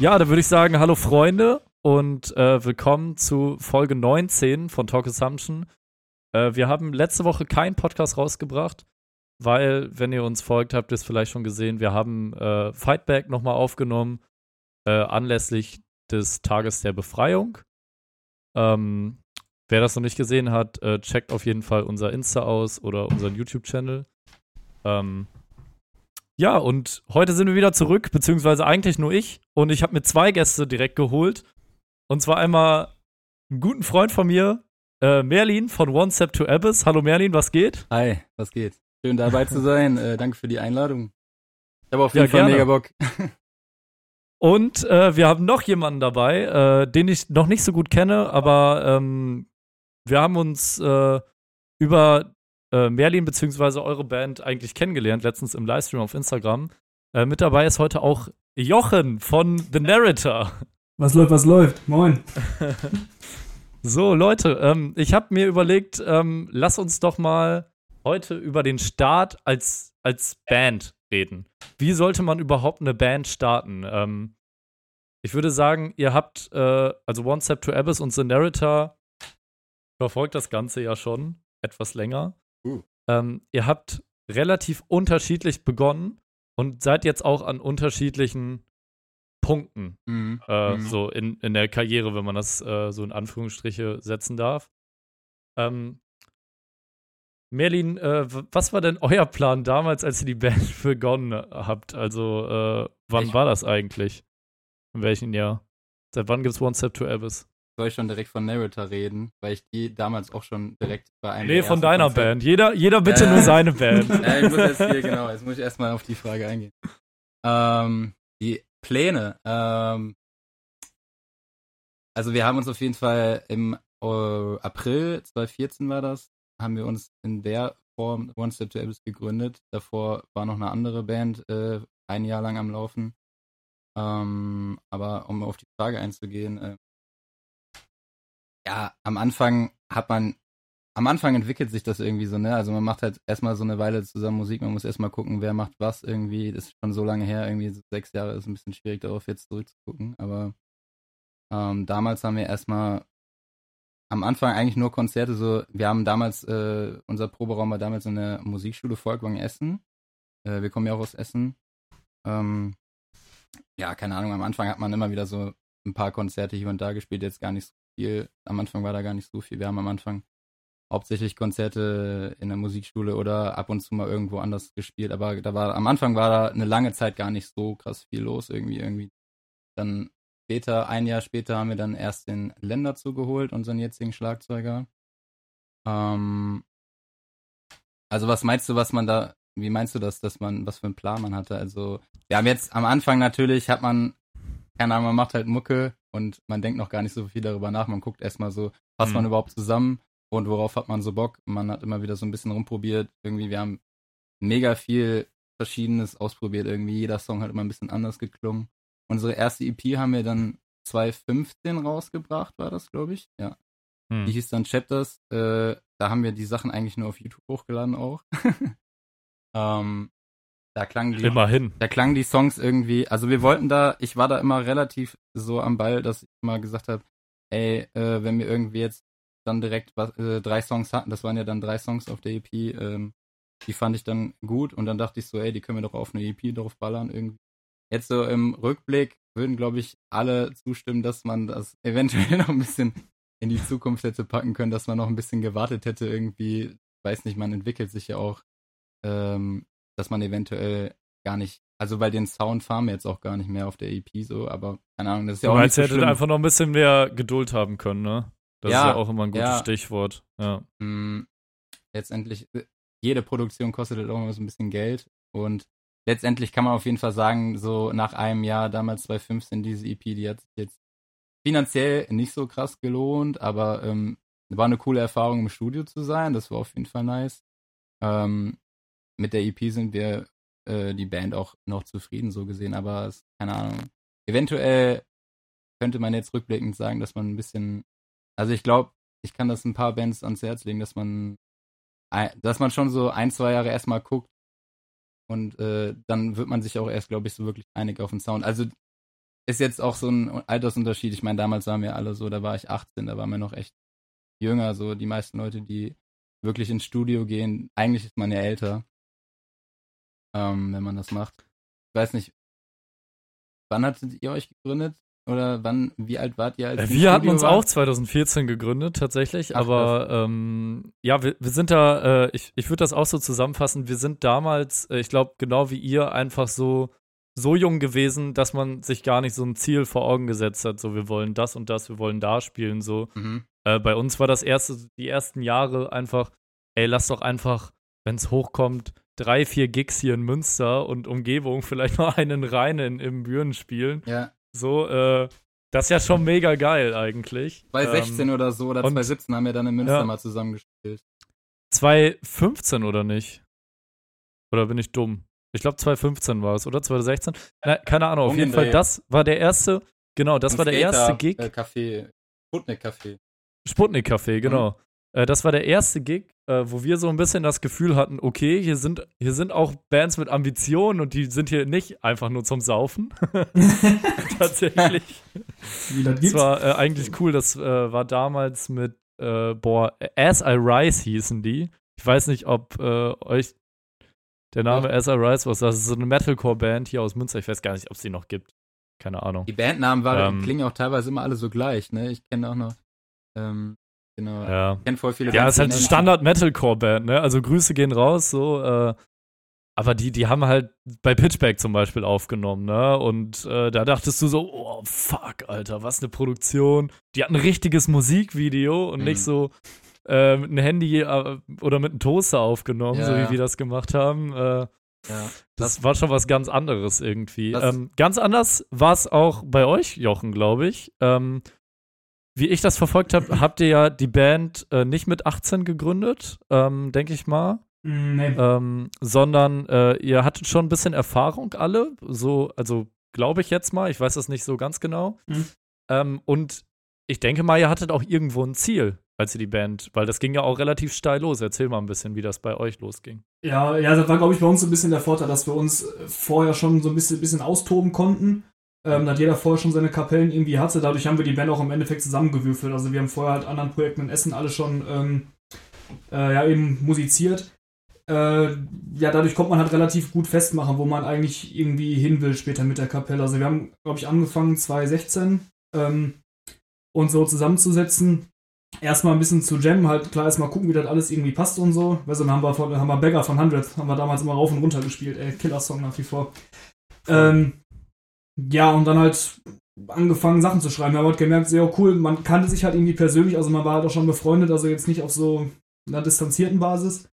Ja, dann würde ich sagen, hallo Freunde und äh, willkommen zu Folge 19 von Talk Assumption. Äh, wir haben letzte Woche keinen Podcast rausgebracht, weil, wenn ihr uns folgt, habt ihr es vielleicht schon gesehen, wir haben äh, Fightback nochmal aufgenommen, äh, anlässlich des Tages der Befreiung. Ähm, wer das noch nicht gesehen hat, äh, checkt auf jeden Fall unser Insta aus oder unseren YouTube-Channel. Ähm, ja, und heute sind wir wieder zurück, beziehungsweise eigentlich nur ich. Und ich habe mir zwei Gäste direkt geholt. Und zwar einmal einen guten Freund von mir, äh, Merlin von One Step to Abyss. Hallo Merlin, was geht? Hi, was geht? Schön dabei zu sein. äh, danke für die Einladung. Ich habe auf jeden ja, Fall gerne. mega Bock. Und äh, wir haben noch jemanden dabei, äh, den ich noch nicht so gut kenne, aber ähm, wir haben uns äh, über äh, Merlin bzw. eure Band eigentlich kennengelernt, letztens im Livestream auf Instagram. Äh, mit dabei ist heute auch Jochen von The Narrator. Was läuft, was läuft? Moin. so, Leute, ähm, ich habe mir überlegt, ähm, lass uns doch mal heute über den Start als, als Band reden. Wie sollte man überhaupt eine Band starten? Ähm, ich würde sagen, ihr habt, äh, also One Step to Abyss und The Narrator verfolgt das Ganze ja schon etwas länger. Uh. Ähm, ihr habt relativ unterschiedlich begonnen und seid jetzt auch an unterschiedlichen Punkten, mhm. Äh, mhm. so in, in der Karriere, wenn man das äh, so in Anführungsstriche setzen darf. Ähm, Merlin, äh, was war denn euer Plan damals, als ihr die Band begonnen habt? Also, äh, wann ich war das eigentlich? In welchem Jahr? Seit wann gibt es One Step to Abyss? Soll ich schon direkt von Narrator reden, weil ich die damals auch schon direkt bei einem. Nee, von deiner Konzert Band. Jeder, jeder bitte äh, nur seine Band. Ja, ich muss jetzt hier, genau, jetzt muss ich erstmal auf die Frage eingehen. Ähm, die Pläne. Ähm, also wir haben uns auf jeden Fall im äh, April 2014 war das, haben wir uns in der Form One Step to Abyss gegründet. Davor war noch eine andere Band äh, ein Jahr lang am Laufen. Ähm, aber um auf die Frage einzugehen, äh, ja, am Anfang hat man, am Anfang entwickelt sich das irgendwie so, ne? Also man macht halt erstmal so eine Weile zusammen Musik, man muss erstmal gucken, wer macht was irgendwie. Das ist schon so lange her, irgendwie so sechs Jahre ist ein bisschen schwierig darauf jetzt zurückzugucken, aber ähm, damals haben wir erstmal am Anfang eigentlich nur Konzerte, so, wir haben damals, äh, unser Proberaum war damals in der Musikschule Volkwang Essen. Äh, wir kommen ja auch aus Essen. Ähm, ja, keine Ahnung, am Anfang hat man immer wieder so ein paar Konzerte hier und da gespielt, jetzt gar nicht viel. Am Anfang war da gar nicht so viel. Wir haben am Anfang hauptsächlich Konzerte in der Musikschule oder ab und zu mal irgendwo anders gespielt. Aber da war am Anfang war da eine lange Zeit gar nicht so krass viel los irgendwie irgendwie. Dann später, ein Jahr später, haben wir dann erst den Länder zugeholt, unseren jetzigen Schlagzeuger. Ähm, also was meinst du, was man da, wie meinst du das, dass man, was für einen Plan man hatte? Also wir haben jetzt am Anfang natürlich, hat man, keine Ahnung, man macht halt Mucke, und man denkt noch gar nicht so viel darüber nach. Man guckt erstmal so, passt mhm. man überhaupt zusammen und worauf hat man so Bock. Man hat immer wieder so ein bisschen rumprobiert. Irgendwie, wir haben mega viel Verschiedenes ausprobiert. Irgendwie, jeder Song hat immer ein bisschen anders geklungen. Unsere erste EP haben wir dann 2015 rausgebracht, war das, glaube ich. Ja. Hm. Die hieß dann Chapters. Äh, da haben wir die Sachen eigentlich nur auf YouTube hochgeladen auch. ähm, da klangen die, Immerhin. Da klangen die Songs irgendwie, also wir wollten da, ich war da immer relativ so am Ball, dass ich immer gesagt habe, ey, äh, wenn wir irgendwie jetzt dann direkt was, äh, drei Songs hatten, das waren ja dann drei Songs auf der EP, ähm, die fand ich dann gut und dann dachte ich so, ey, die können wir doch auf eine EP drauf ballern irgendwie. Jetzt so im Rückblick würden, glaube ich, alle zustimmen, dass man das eventuell noch ein bisschen in die Zukunft hätte packen können, dass man noch ein bisschen gewartet hätte irgendwie. Weiß nicht, man entwickelt sich ja auch ähm, dass man eventuell gar nicht, also bei den Sound fahren wir jetzt auch gar nicht mehr auf der EP so, aber keine Ahnung, das ist ja auch nicht so schlimm. einfach noch ein bisschen mehr Geduld haben können, ne? Das ja, ist ja auch immer ein gutes ja. Stichwort. Ja. Mm, letztendlich, äh, jede Produktion kostet halt auch immer so ein bisschen Geld und letztendlich kann man auf jeden Fall sagen, so nach einem Jahr, damals 2015, diese EP, die hat sich jetzt finanziell nicht so krass gelohnt, aber ähm, war eine coole Erfahrung im Studio zu sein, das war auf jeden Fall nice. Ähm, mit der EP sind wir, äh, die Band, auch noch zufrieden, so gesehen, aber es, keine Ahnung. Eventuell könnte man jetzt rückblickend sagen, dass man ein bisschen, also ich glaube, ich kann das ein paar Bands ans Herz legen, dass man, dass man schon so ein, zwei Jahre erstmal guckt und äh, dann wird man sich auch erst, glaube ich, so wirklich einig auf den Sound. Also ist jetzt auch so ein Altersunterschied. Ich meine, damals waren wir alle so, da war ich 18, da waren wir noch echt jünger. So die meisten Leute, die wirklich ins Studio gehen, eigentlich ist man ja älter, ähm, wenn man das macht. Ich weiß nicht, wann hattet ihr euch gegründet? Oder wann, wie alt wart ihr? Als äh, wir hatten uns war? auch 2014 gegründet, tatsächlich. Ach, aber ähm, ja, wir, wir sind da, äh, ich, ich würde das auch so zusammenfassen, wir sind damals, äh, ich glaube, genau wie ihr, einfach so, so jung gewesen, dass man sich gar nicht so ein Ziel vor Augen gesetzt hat. So, wir wollen das und das, wir wollen da spielen. So. Mhm. Äh, bei uns war das erste, die ersten Jahre einfach, ey, lass doch einfach, wenn es hochkommt, drei, vier Gigs hier in Münster und Umgebung, vielleicht noch einen rein in, im Büren spielen. Ja. So, äh, das ist ja schon mega geil eigentlich. 2016 ähm, oder so oder 2017 haben wir dann in Münster ja, mal zusammengespielt. 2015 oder nicht? Oder bin ich dumm? Ich glaube 2015 war es, oder? 2016? Na, keine Ahnung, auf jeden Fall, das war der erste, genau, das Im war der Skater, erste Gig. Äh, Café, Sputnik Café. Sputnik Café, genau. Mhm. Äh, das war der erste Gig, äh, wo wir so ein bisschen das Gefühl hatten, okay, hier sind, hier sind auch Bands mit Ambitionen und die sind hier nicht einfach nur zum Saufen. Tatsächlich. Das, war äh, eigentlich cool. Das äh, war damals mit, äh, boah, As I Rise hießen die. Ich weiß nicht, ob äh, euch der Name As I Rise was. Das ist so eine Metalcore-Band hier aus Münster. Ich weiß gar nicht, ob es die noch gibt. Keine Ahnung. Die Bandnamen waren, ähm, klingen auch teilweise immer alle so gleich, ne? Ich kenne auch noch ähm, Genau. Ja. Ich voll viele Ja, ist halt eine Standard Metalcore Band, ne? Also Grüße gehen raus, so, äh, aber die, die haben halt bei Pitchback zum Beispiel aufgenommen, ne? Und äh, da dachtest du so, oh fuck, Alter, was eine Produktion. Die hatten ein richtiges Musikvideo und mhm. nicht so äh, mit einem Handy äh, oder mit einem Toaster aufgenommen, ja, so wie wir das gemacht haben. Äh, ja, das, das, war schon was ganz anderes irgendwie. Ähm, ganz anders war es auch bei euch, Jochen, glaube ich. Ähm, wie ich das verfolgt habe, habt ihr ja die Band äh, nicht mit 18 gegründet, ähm, denke ich mal. Nee. Ähm, sondern äh, ihr hattet schon ein bisschen Erfahrung alle, so, also glaube ich jetzt mal, ich weiß das nicht so ganz genau. Mhm. Ähm, und ich denke mal, ihr hattet auch irgendwo ein Ziel, als ihr die Band, weil das ging ja auch relativ steil los. Erzähl mal ein bisschen, wie das bei euch losging. Ja, ja, das war, glaube ich, bei uns so ein bisschen der Vorteil, dass wir uns vorher schon so ein bisschen, bisschen austoben konnten ähm, da hat jeder vorher schon seine Kapellen irgendwie hatte. Dadurch haben wir die Band auch im Endeffekt zusammengewürfelt. Also wir haben vorher halt anderen Projekten in Essen alle schon ähm, äh, ja, eben musiziert. Äh, ja, dadurch kommt man halt relativ gut festmachen, wo man eigentlich irgendwie hin will später mit der Kapelle. Also wir haben, glaube ich, angefangen 2016 ähm, uns so zusammenzusetzen. Erstmal ein bisschen zu jammen, halt klar erstmal gucken, wie das alles irgendwie passt und so. Weißt du, dann haben wir, von, haben wir Beggar von 100, haben wir damals immer rauf und runter gespielt, ey, Killer-Song nach wie vor. Ähm, ja, und dann halt angefangen, Sachen zu schreiben. Wir haben halt gemerkt, sehr cool, man kannte sich halt irgendwie persönlich, also man war halt auch schon befreundet, also jetzt nicht auf so einer distanzierten Basis.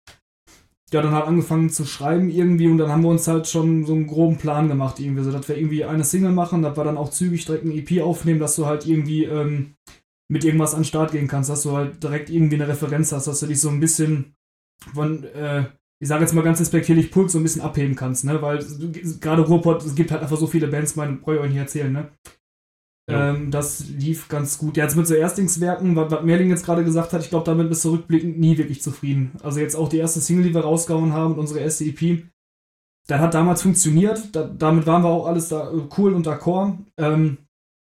Ja, dann halt angefangen zu schreiben irgendwie und dann haben wir uns halt schon so einen groben Plan gemacht irgendwie, so dass wir irgendwie eine Single machen, dass wir dann auch zügig direkt ein EP aufnehmen, dass du halt irgendwie ähm, mit irgendwas an den Start gehen kannst, dass du halt direkt irgendwie eine Referenz hast, dass du dich so ein bisschen von, äh, ich sage jetzt mal ganz respektierlich, Pulk so ein bisschen abheben kannst, ne? Weil gerade Ruhrpott, es gibt halt einfach so viele Bands, meine, brauche ich euch nicht erzählen, ne? Ja. Ähm, das lief ganz gut. Ja, jetzt mit so Erstlingswerken, was, was Merling jetzt gerade gesagt hat, ich glaube, damit bist du rückblickend nie wirklich zufrieden. Also jetzt auch die erste Single, die wir rausgehauen haben, unsere erste EP, das hat damals funktioniert. Da, damit waren wir auch alles da äh, cool und d'accord. Ähm,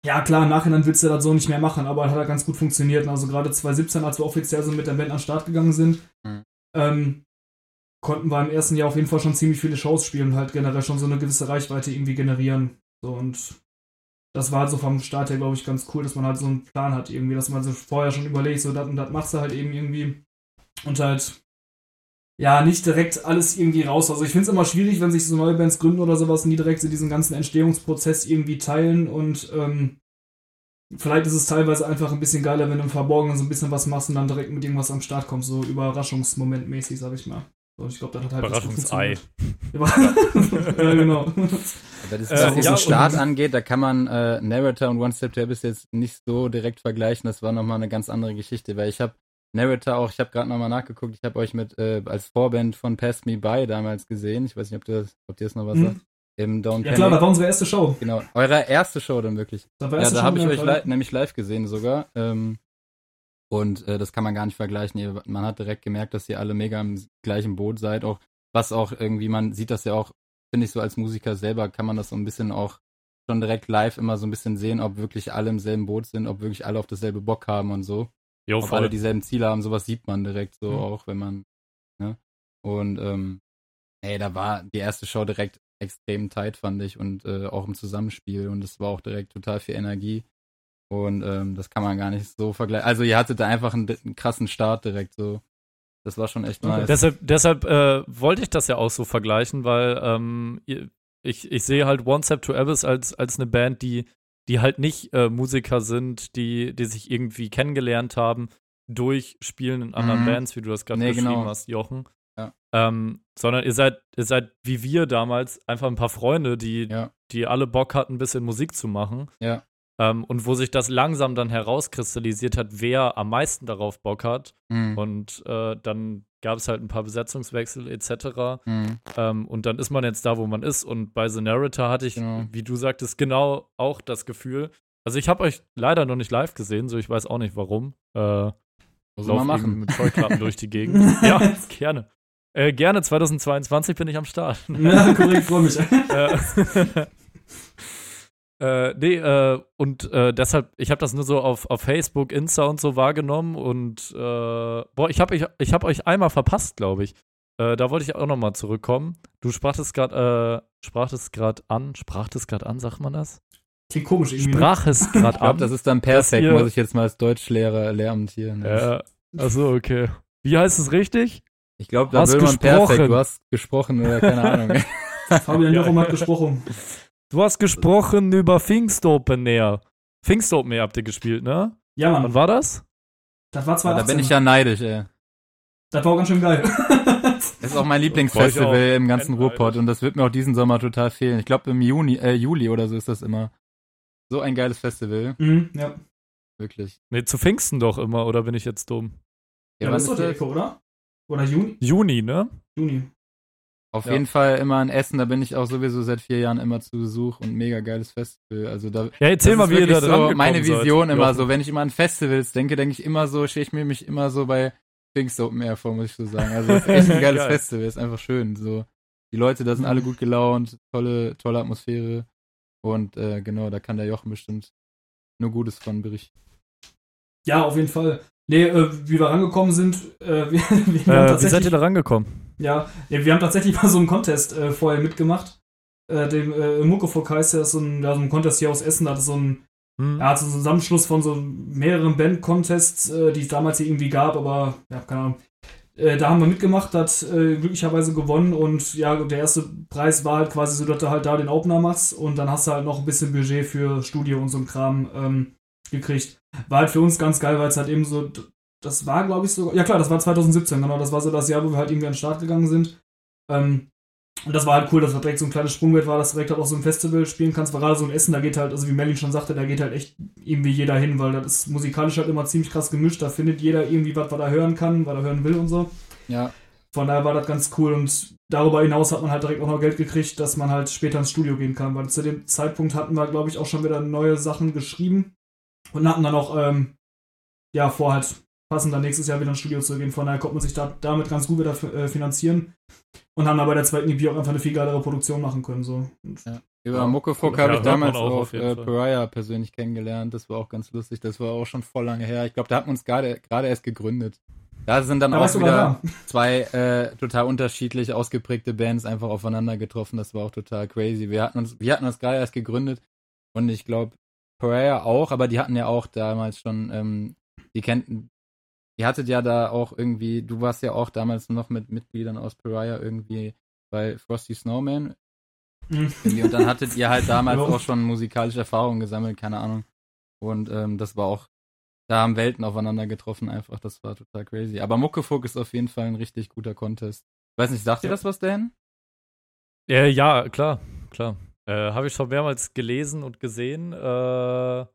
ja, klar, im Nachhinein willst du das so nicht mehr machen, aber hat halt ganz gut funktioniert. Also gerade 2017, als wir offiziell so mit der Band an den Start gegangen sind, mhm. ähm, konnten wir im ersten Jahr auf jeden Fall schon ziemlich viele Shows spielen und halt generell schon so eine gewisse Reichweite irgendwie generieren. So und das war halt so vom Start her, glaube ich, ganz cool, dass man halt so einen Plan hat irgendwie, dass man so vorher schon überlegt, so das und das machst du halt eben irgendwie und halt ja, nicht direkt alles irgendwie raus. Also ich finde es immer schwierig, wenn sich so neue Bands gründen oder sowas, nie direkt so diesen ganzen Entstehungsprozess irgendwie teilen und ähm, vielleicht ist es teilweise einfach ein bisschen geiler, wenn du im Verborgenen so ein bisschen was machst und dann direkt mit irgendwas am Start kommst, so Überraschungsmomentmäßig, sag ich mal. Und ich glaube, das hat halt Überraschungsei. ja, genau. Aber das, was äh, ja, Start angeht, da kann man äh, Narrator und One Step Tab bis jetzt nicht so direkt vergleichen. Das war nochmal eine ganz andere Geschichte, weil ich habe Narrator auch, ich habe gerade nochmal nachgeguckt, ich habe euch mit äh, als Vorband von Pass Me By damals gesehen. Ich weiß nicht, ob, das, ob dir das noch was mhm. sagt. Im Don't ja klar, das war unsere erste Show. Genau, eure erste Show dann wirklich. ja, da habe ich euch li nämlich live gesehen sogar. Ähm, und äh, das kann man gar nicht vergleichen. Man hat direkt gemerkt, dass ihr alle mega im gleichen Boot seid. Auch was auch irgendwie, man sieht das ja auch, finde ich so als Musiker selber, kann man das so ein bisschen auch schon direkt live immer so ein bisschen sehen, ob wirklich alle im selben Boot sind, ob wirklich alle auf dasselbe Bock haben und so. Jo, ob alle dieselben Ziele haben, sowas sieht man direkt so Mhm. auch, wenn man, ne? Und ähm, ey, da war die erste Show direkt extrem tight, fand ich, und äh, auch im Zusammenspiel und es war auch direkt total viel Energie. Und ähm, das kann man gar nicht so vergleichen. Also ihr hattet da einfach einen, einen krassen Start direkt so. Das war schon echt nice. Deshalb, deshalb äh, wollte ich das ja auch so vergleichen, weil ähm, ich, ich sehe halt One Step to Abyss als, als eine Band, die, die halt nicht äh, Musiker sind, die, die sich irgendwie kennengelernt haben durch Spielen in anderen Mhm. Bands, wie du das gerade Nee, beschrieben genau. hast, Jochen. Ja. Ähm, sondern ihr seid, ihr seid wie wir damals einfach ein paar Freunde, die, Ja. die alle Bock hatten, ein bisschen Musik zu machen. Ja. Ähm, und wo sich das langsam dann herauskristallisiert hat, wer am meisten darauf Bock hat. Mhm. Und äh, dann gab es halt ein paar Besetzungswechsel etc. Mhm. Ähm, und dann ist man jetzt da, wo man ist. Und bei The Narrator hatte ich, Genau. wie du sagtest, genau auch das Gefühl. Also ich habe euch leider noch nicht live gesehen, so ich weiß auch nicht warum. Äh, Was soll lauf man machen? mit Scheuklappen durch die Gegend. Ja, gerne. Äh, gerne, 2022 bin ich am Start. Ja, korrekt, freue mich. äh, nee, äh, und äh, deshalb, ich habe das nur so auf, auf Facebook, Insta und so wahrgenommen und äh, boah, ich habe ich, ich hab euch einmal verpasst, glaube ich. Äh, da wollte ich auch noch mal zurückkommen. Du sprachtest gerade äh, sprachtest gerade an, sprachtest gerade an, sagt man das? Klingt komisch irgendwie. ne? Sprach es gerade Ich glaube, an. das ist dann perfekt, muss ich jetzt mal als Deutschlehrer Lehramt hier. Ne? äh, achso, okay. Wie heißt es richtig? Ich glaube, da Hast will man gesprochen. perfekt. Du hast gesprochen oder keine Ahnung. Fabian Jochum hat gesprochen. Du hast gesprochen über Pfingstopen Air. Pfingstopen Air habt ihr gespielt, ne? Ja, Wann Mann. war das? Das war da 2018. bin ich ja neidisch, ey. Das war auch ganz schön geil. Das ist auch mein Lieblingsfestival im ganzen. Ruhrpott und das wird mir auch diesen Sommer total fehlen. Ich glaube im Juni, äh, Juli oder so ist das immer. So ein geiles Festival, mhm, ja. wirklich. Nee, zu Pfingsten doch immer, oder bin ich jetzt dumm? Ja, wann das ist doch die das? Ecke, oder? Oder Juni? Juni, ne? Juni. Auf Ja. jeden Fall immer in Essen, da bin ich auch sowieso seit vier Jahren immer zu Besuch und mega geiles Festival. Also da Ja, erzähl mal, wie ihr da so meine seid, Vision immer Jochen. so, wenn ich immer an Festivals denke, denke ich immer so, stehe ich mir mich immer so bei Pfingst Open Air vor, muss ich so sagen. Also es ist echt ein geiles Geil. Festival, ist einfach schön. So die Leute, da sind alle gut gelaunt, tolle, tolle Atmosphäre und äh, genau, da kann der Jochen bestimmt nur Gutes von berichten. Ja, auf jeden Fall. Nee, äh, wie wir rangekommen sind, äh, wir, wir haben Äh, wie seid tatsächlich, ihr da rangekommen? ja, ja, wir haben tatsächlich mal so einen Contest äh, vorher mitgemacht. Äh, dem äh, Muckefuck heißt ja, ist so ein, ja, so ein Contest hier aus Essen, da hat es so ein Hm? Ja, so ein Zusammenschluss von so mehreren Band-Contests, äh, die es damals hier irgendwie gab, aber ja, keine Ahnung. Äh, da haben wir mitgemacht, hat äh, glücklicherweise gewonnen und ja, der erste Preis war halt quasi so, dass du halt da den Opener machst und dann hast du halt noch ein bisschen Budget für Studio und so ein Kram ähm, gekriegt. War halt für uns ganz geil, weil es halt eben so, das war glaube ich so, ja klar, das war 2017, genau, das war so das Jahr, wo wir halt irgendwie an den Start gegangen sind. Ähm, und das war halt cool, dass das direkt so ein kleines Sprungbrett war, dass du direkt halt auch so ein Festival spielen kannst. Weil gerade so ein Essen, da geht halt, also wie Melly schon sagte, da geht halt echt irgendwie jeder hin, weil das ist musikalisch halt immer ziemlich krass gemischt. Da findet jeder irgendwie was, was er hören kann, was er hören will und so. Ja, Von daher war das ganz cool und darüber hinaus hat man halt direkt auch noch Geld gekriegt, dass man halt später ins Studio gehen kann, weil zu dem Zeitpunkt hatten wir, glaube ich, auch schon wieder neue Sachen geschrieben und hatten dann auch, ähm, ja, vor halt passend dann nächstes Jahr wieder ins Studio zu gehen. Von daher konnte man sich da, damit ganz gut wieder äh, finanzieren und haben dann bei der zweiten EP auch einfach eine viel geilere Produktion machen können. So. Und, Über Ja, Muckefuck cool. habe Ja, ich damals auch auch, auf äh. Pariah persönlich kennengelernt. Das war auch ganz lustig. Das war auch schon voll lange her. Ich glaube, da hatten wir uns gerade gerade erst gegründet. Da sind dann da auch wieder da. zwei äh, total unterschiedlich ausgeprägte Bands einfach aufeinander getroffen. Das war auch total crazy. Wir hatten uns, wir hatten uns gerade erst gegründet und ich glaube Pariah auch, aber die hatten ja auch damals schon, ähm, die kennten, ihr hattet ja da auch irgendwie, du warst ja auch damals noch mit Mitgliedern aus Pariah irgendwie bei Frosty Snowman irgendwie. Und dann hattet ihr halt damals auch schon musikalische Erfahrungen gesammelt, keine Ahnung. Und ähm, das war auch, da haben Welten aufeinander getroffen einfach. Das war total crazy. Aber Muckefuck ist auf jeden Fall ein richtig guter Contest. Weiß nicht, sagt ihr Ja. das was, Dan? Äh, ja, klar, klar. Äh, Habe ich schon mehrmals gelesen und gesehen. Äh,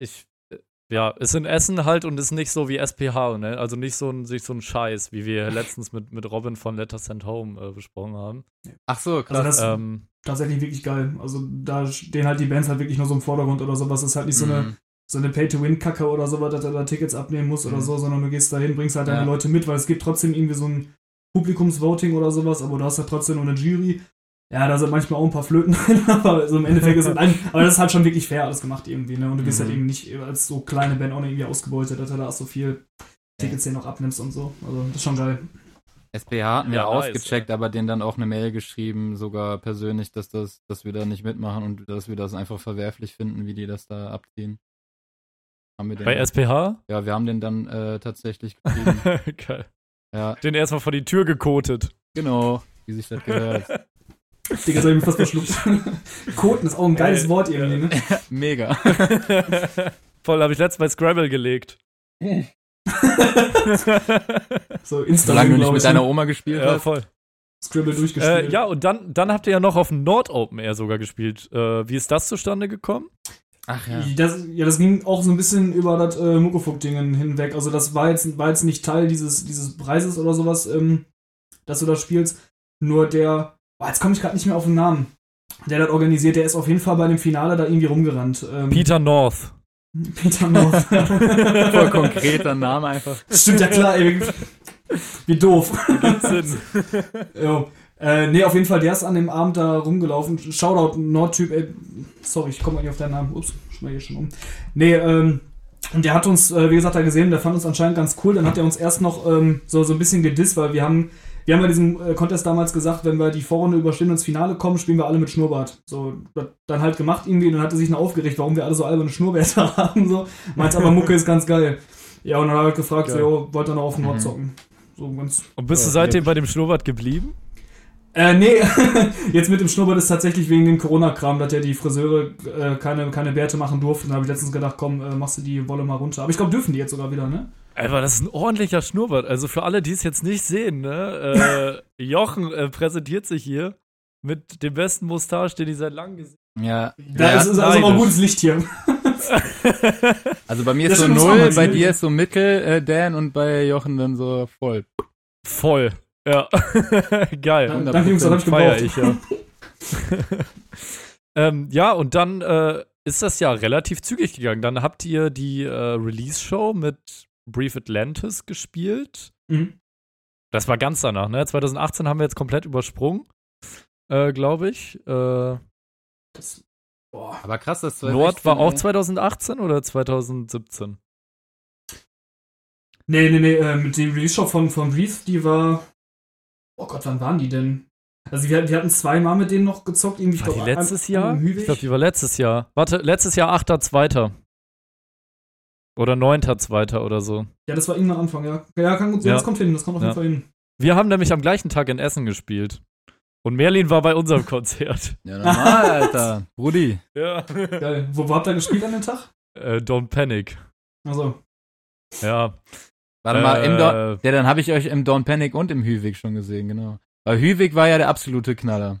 ich, äh, ja, ist in Essen halt und ist nicht so wie SPH, ne? Also nicht so ein, nicht so ein Scheiß, wie wir letztens mit, mit Robin von Letters Sent Home äh, besprochen haben. Ach so, krass. Also das- Ähm, tatsächlich wirklich geil. Also da stehen halt die Bands halt wirklich nur so im Vordergrund oder sowas. Das ist halt nicht so eine, Mhm. so eine Pay-to-Win-Kacke oder sowas, dass du da Tickets abnehmen musst oder Mhm. so, sondern du gehst da hin, bringst halt Ja. deine Leute mit, weil es gibt trotzdem irgendwie so ein Publikumsvoting oder sowas, aber du hast halt trotzdem nur eine Jury. Ja, da sind manchmal auch ein paar Flöten drin, aber so im Endeffekt ist es nein, aber das ist halt schon wirklich fair alles gemacht irgendwie, ne? Und du wirst Mhm. halt eben nicht als so kleine Band auch noch irgendwie ausgebeutet, dass du da so viel Tickets hier noch abnimmst und so. Also das ist schon geil. SPH hatten wir Ja, nice, ausgecheckt, aber denen dann auch eine Mail geschrieben, sogar persönlich, dass das, dass wir da nicht mitmachen und dass wir das einfach verwerflich finden, wie die das da abziehen. Haben wir den Bei SPH? ja, wir haben den dann äh, tatsächlich geschrieben. Geil. ja, Den erstmal vor die Tür gekotet. genau, wie sich das gehört. Digga, das hab ich mich fast verschluckt. Koten ist auch ein geiles Ey, Wort irgendwie, ne? Mega. Voll, habe ich letztens bei Scrabble gelegt. So Insta, Solange du nicht mit ich, deiner ne? Oma gespielt ja, hast. voll. Scribble durchgespielt. Äh, ja, und dann, dann habt ihr ja noch auf dem Nord Open Air sogar gespielt. Äh, wie ist das zustande gekommen? Ach ja. Das, ja, das ging auch so ein bisschen über das äh, Muckefuck-Dingen hinweg. Also das war jetzt, war jetzt nicht Teil dieses, dieses Preises oder sowas, ähm, dass du das spielst. Nur der, oh, jetzt komme ich gerade nicht mehr auf den Namen. Der das organisiert, der ist auf jeden Fall bei dem Finale da irgendwie rumgerannt. Ähm, Peter North. Peter North. Voll konkreter Name einfach. Stimmt ja klar, ey. Wie doof. Sinn. Jo. Äh, nee, auf jeden Fall, der ist an dem Abend da rumgelaufen. Shoutout, Nordtyp, ey. Sorry, ich komme mal nicht auf deinen Namen. Ups, schmeiß hier schon um. Nee, ähm, und der hat uns, äh, wie gesagt, da gesehen, der fand uns anscheinend ganz cool. Dann hat er uns erst noch ähm, so, so ein bisschen gedisst, weil wir haben, wir haben bei diesem äh, Contest damals gesagt, wenn wir die Vorrunde überstehen und ins Finale kommen, spielen wir alle mit Schnurrbart. So, dann halt gemacht irgendwie. Und dann hat er sich noch aufgeregt, warum wir alle so alberne Schnurrbärte haben. So, meint aber, Mucke ist ganz geil. Ja, und dann hat er halt gefragt, so, jo, wollt ihr noch auf den Nord Mhm. zocken? So ganz Und bist Ja, du seitdem ja. bei dem Schnurrbart geblieben? äh, nee, jetzt mit dem Schnurrbart ist tatsächlich wegen dem Corona-Kram, dass ja die Friseure äh, keine, keine Bärte machen durften. Da habe ich letztens gedacht, komm, äh, machst du die Wolle mal runter. Aber ich glaube, dürfen die jetzt sogar wieder, ne? Aber das ist ein ordentlicher Schnurrbart. Also für alle, die es jetzt nicht sehen, ne? Äh, Jochen äh, präsentiert sich hier mit dem besten Mustache, den ich seit langem gesehen Ja. Da ja. ist, ist also auch neidisch. gutes Licht hier. Also bei mir ist so das war null, mal bei dir ist so mittel, äh, Dan und bei Jochen dann so voll. Voll. Ja. Geil. Ja, danke, Jungs, das Feier ich, ja. ähm, ja, und dann äh, ist das ja relativ zügig gegangen. Dann habt ihr die äh, Release-Show mit Brief Atlantis gespielt. Mhm. Das war ganz danach, ne? 2018 haben wir jetzt komplett übersprungen, äh, glaube ich. Äh, Das, boah. Aber krass, dass Nord war auch 2016, 2018 oder 2017? Nee, nee, nee, äh, mit dem Release-Shop von, von Breathe, die war. Oh Gott, wann waren die denn? Also wir, wir hatten zweimal mit denen noch gezockt, irgendwie. War die glaub, letztes einmal Jahr? Ich glaube, die war letztes Jahr. Warte, letztes Jahr 8.2. Oder 9.2. oder so. Ja, das war irgendwann Anfang, ja. Ja, kann gut sein, Ja. das kommt hin, das kommt auf Ja. jeden Fall hin. Wir haben nämlich am gleichen Tag in Essen gespielt. Und Merlin war bei unserem Konzert. Ja, normal, Alter. Brudi. Ja. Geil. Wo, wo habt ihr gespielt an dem Tag? äh, Don't Panic. Also, Ja. Warte mal, im Äh, Don, ja, dann habe ich euch im Dawn Panic und im Hüwig schon gesehen, genau. Weil Hüwig war ja der absolute Knaller.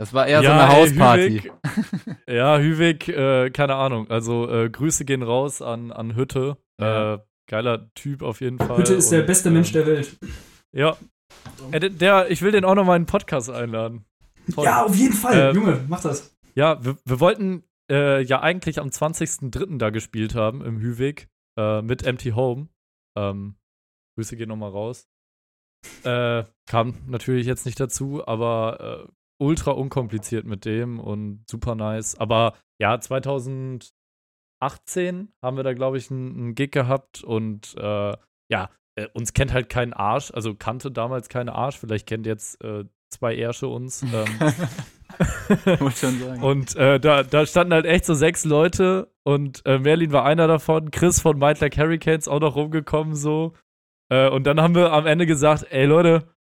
Das war eher so eine ey, Hausparty. Hüwig, ja, Hüwig, äh, keine Ahnung. Also äh, Grüße gehen raus an, an Hütte. Ja. Äh, geiler Typ auf jeden Fall. Hütte ist der Und, beste ähm, Mensch der Welt. Ja. Äh, der- der, ich will den auch noch mal in den Podcast einladen. Voll. Ja, auf jeden Fall. Äh, Junge, mach das. Ja, wir, wir wollten äh, ja eigentlich am 20.03. da gespielt haben im Hüweg äh, mit Empty Home. Ähm, Grüße gehen nochmal raus. Äh, kam natürlich jetzt nicht dazu, aber äh, ultra unkompliziert mit dem und super nice. Aber ja, 2018 haben wir da, glaube ich, einen, Gig gehabt und äh, ja, äh, uns kennt halt kein Arsch, also kannte damals keine Arsch, vielleicht kennt jetzt äh, zwei Ärsche uns. Ähm, Muss schon sagen. und äh, da, da standen halt echt so sechs Leute und äh, Merlin war einer davon, Chris von Might Like Hurricanes auch noch rumgekommen so. Äh, und dann haben wir am Ende gesagt, ey Leute,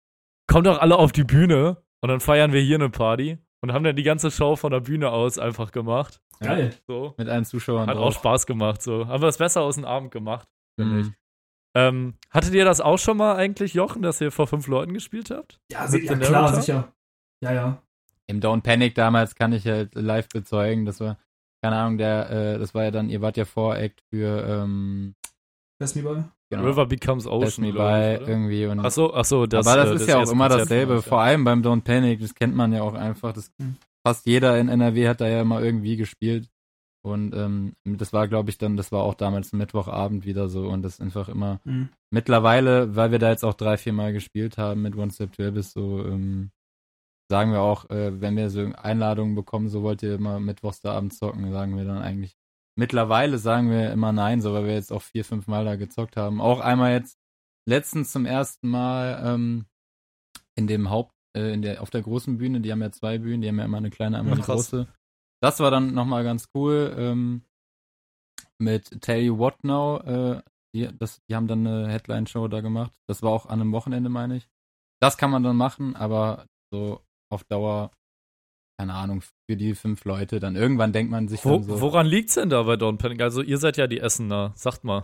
kommt doch alle auf die Bühne und dann feiern wir hier eine Party. Und haben dann die ganze Show von der Bühne aus einfach gemacht. Geil. So. Mit allen Zuschauern Hat auch drauf. Spaß gemacht. So. Haben wir das besser aus dem Abend gemacht, finde ich. Mhm. Ähm, hattet ihr das auch schon mal eigentlich, Jochen, dass ihr vor fünf Leuten gespielt habt? Ja, Mit ja klar, Narrator? sicher. Ja, ja. Im Don't Panic damals kann ich halt live bezeugen, das war, keine Ahnung, der, äh, das war ja dann, ihr wart ja Voract für, ähm, Best Me By. genau, River Becomes Ocean, Me By ich, oder? irgendwie und Ach so, ach so, das, aber das äh, ist ja auch immer dasselbe, euch, ja. vor allem beim Don't Panic, das kennt man ja auch einfach, das Mhm. fast jeder in NRW hat da ja mal irgendwie gespielt und ähm, das war glaube ich dann, das war auch damals Mittwochabend wieder so und das ist einfach immer, Mhm. mittlerweile, weil wir da jetzt auch drei, vier Mal gespielt haben mit One Step to Abyss, so, ähm, sagen wir auch, äh, wenn wir so Einladungen bekommen, so wollt ihr immer mittwochs da Abend zocken, sagen wir dann eigentlich. Mittlerweile sagen wir immer nein, so weil wir jetzt auch vier, fünf Mal da gezockt haben. Auch einmal jetzt letztens zum ersten Mal ähm, in dem Haupt, äh, in der, auf der großen Bühne, die haben ja zwei Bühnen, die haben ja immer eine kleine, einmal Ja, eine krass. große. Das war dann nochmal ganz cool. Ähm, mit Tell You What Now, äh, die, das, die haben dann eine Headline-Show da gemacht. Das war auch an einem Wochenende, meine ich. Das kann man dann machen, aber so auf Dauer, keine Ahnung, für die fünf Leute, dann irgendwann denkt man sich Wo, dann so. woran liegt's denn da bei Don Panic? Also, ihr seid ja die Essener. Sagt mal.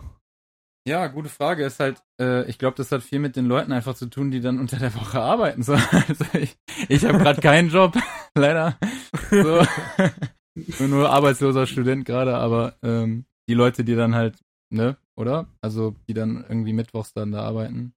Ja, gute Frage. Ist halt, äh, ich glaube, das hat viel mit den Leuten einfach zu tun, die dann unter der Woche arbeiten. So, also ich ich habe gerade keinen Job, leider. So. Bin nur arbeitsloser Student gerade, aber ähm, die Leute, die dann halt, ne, oder? Also die dann irgendwie mittwochs dann da arbeiten.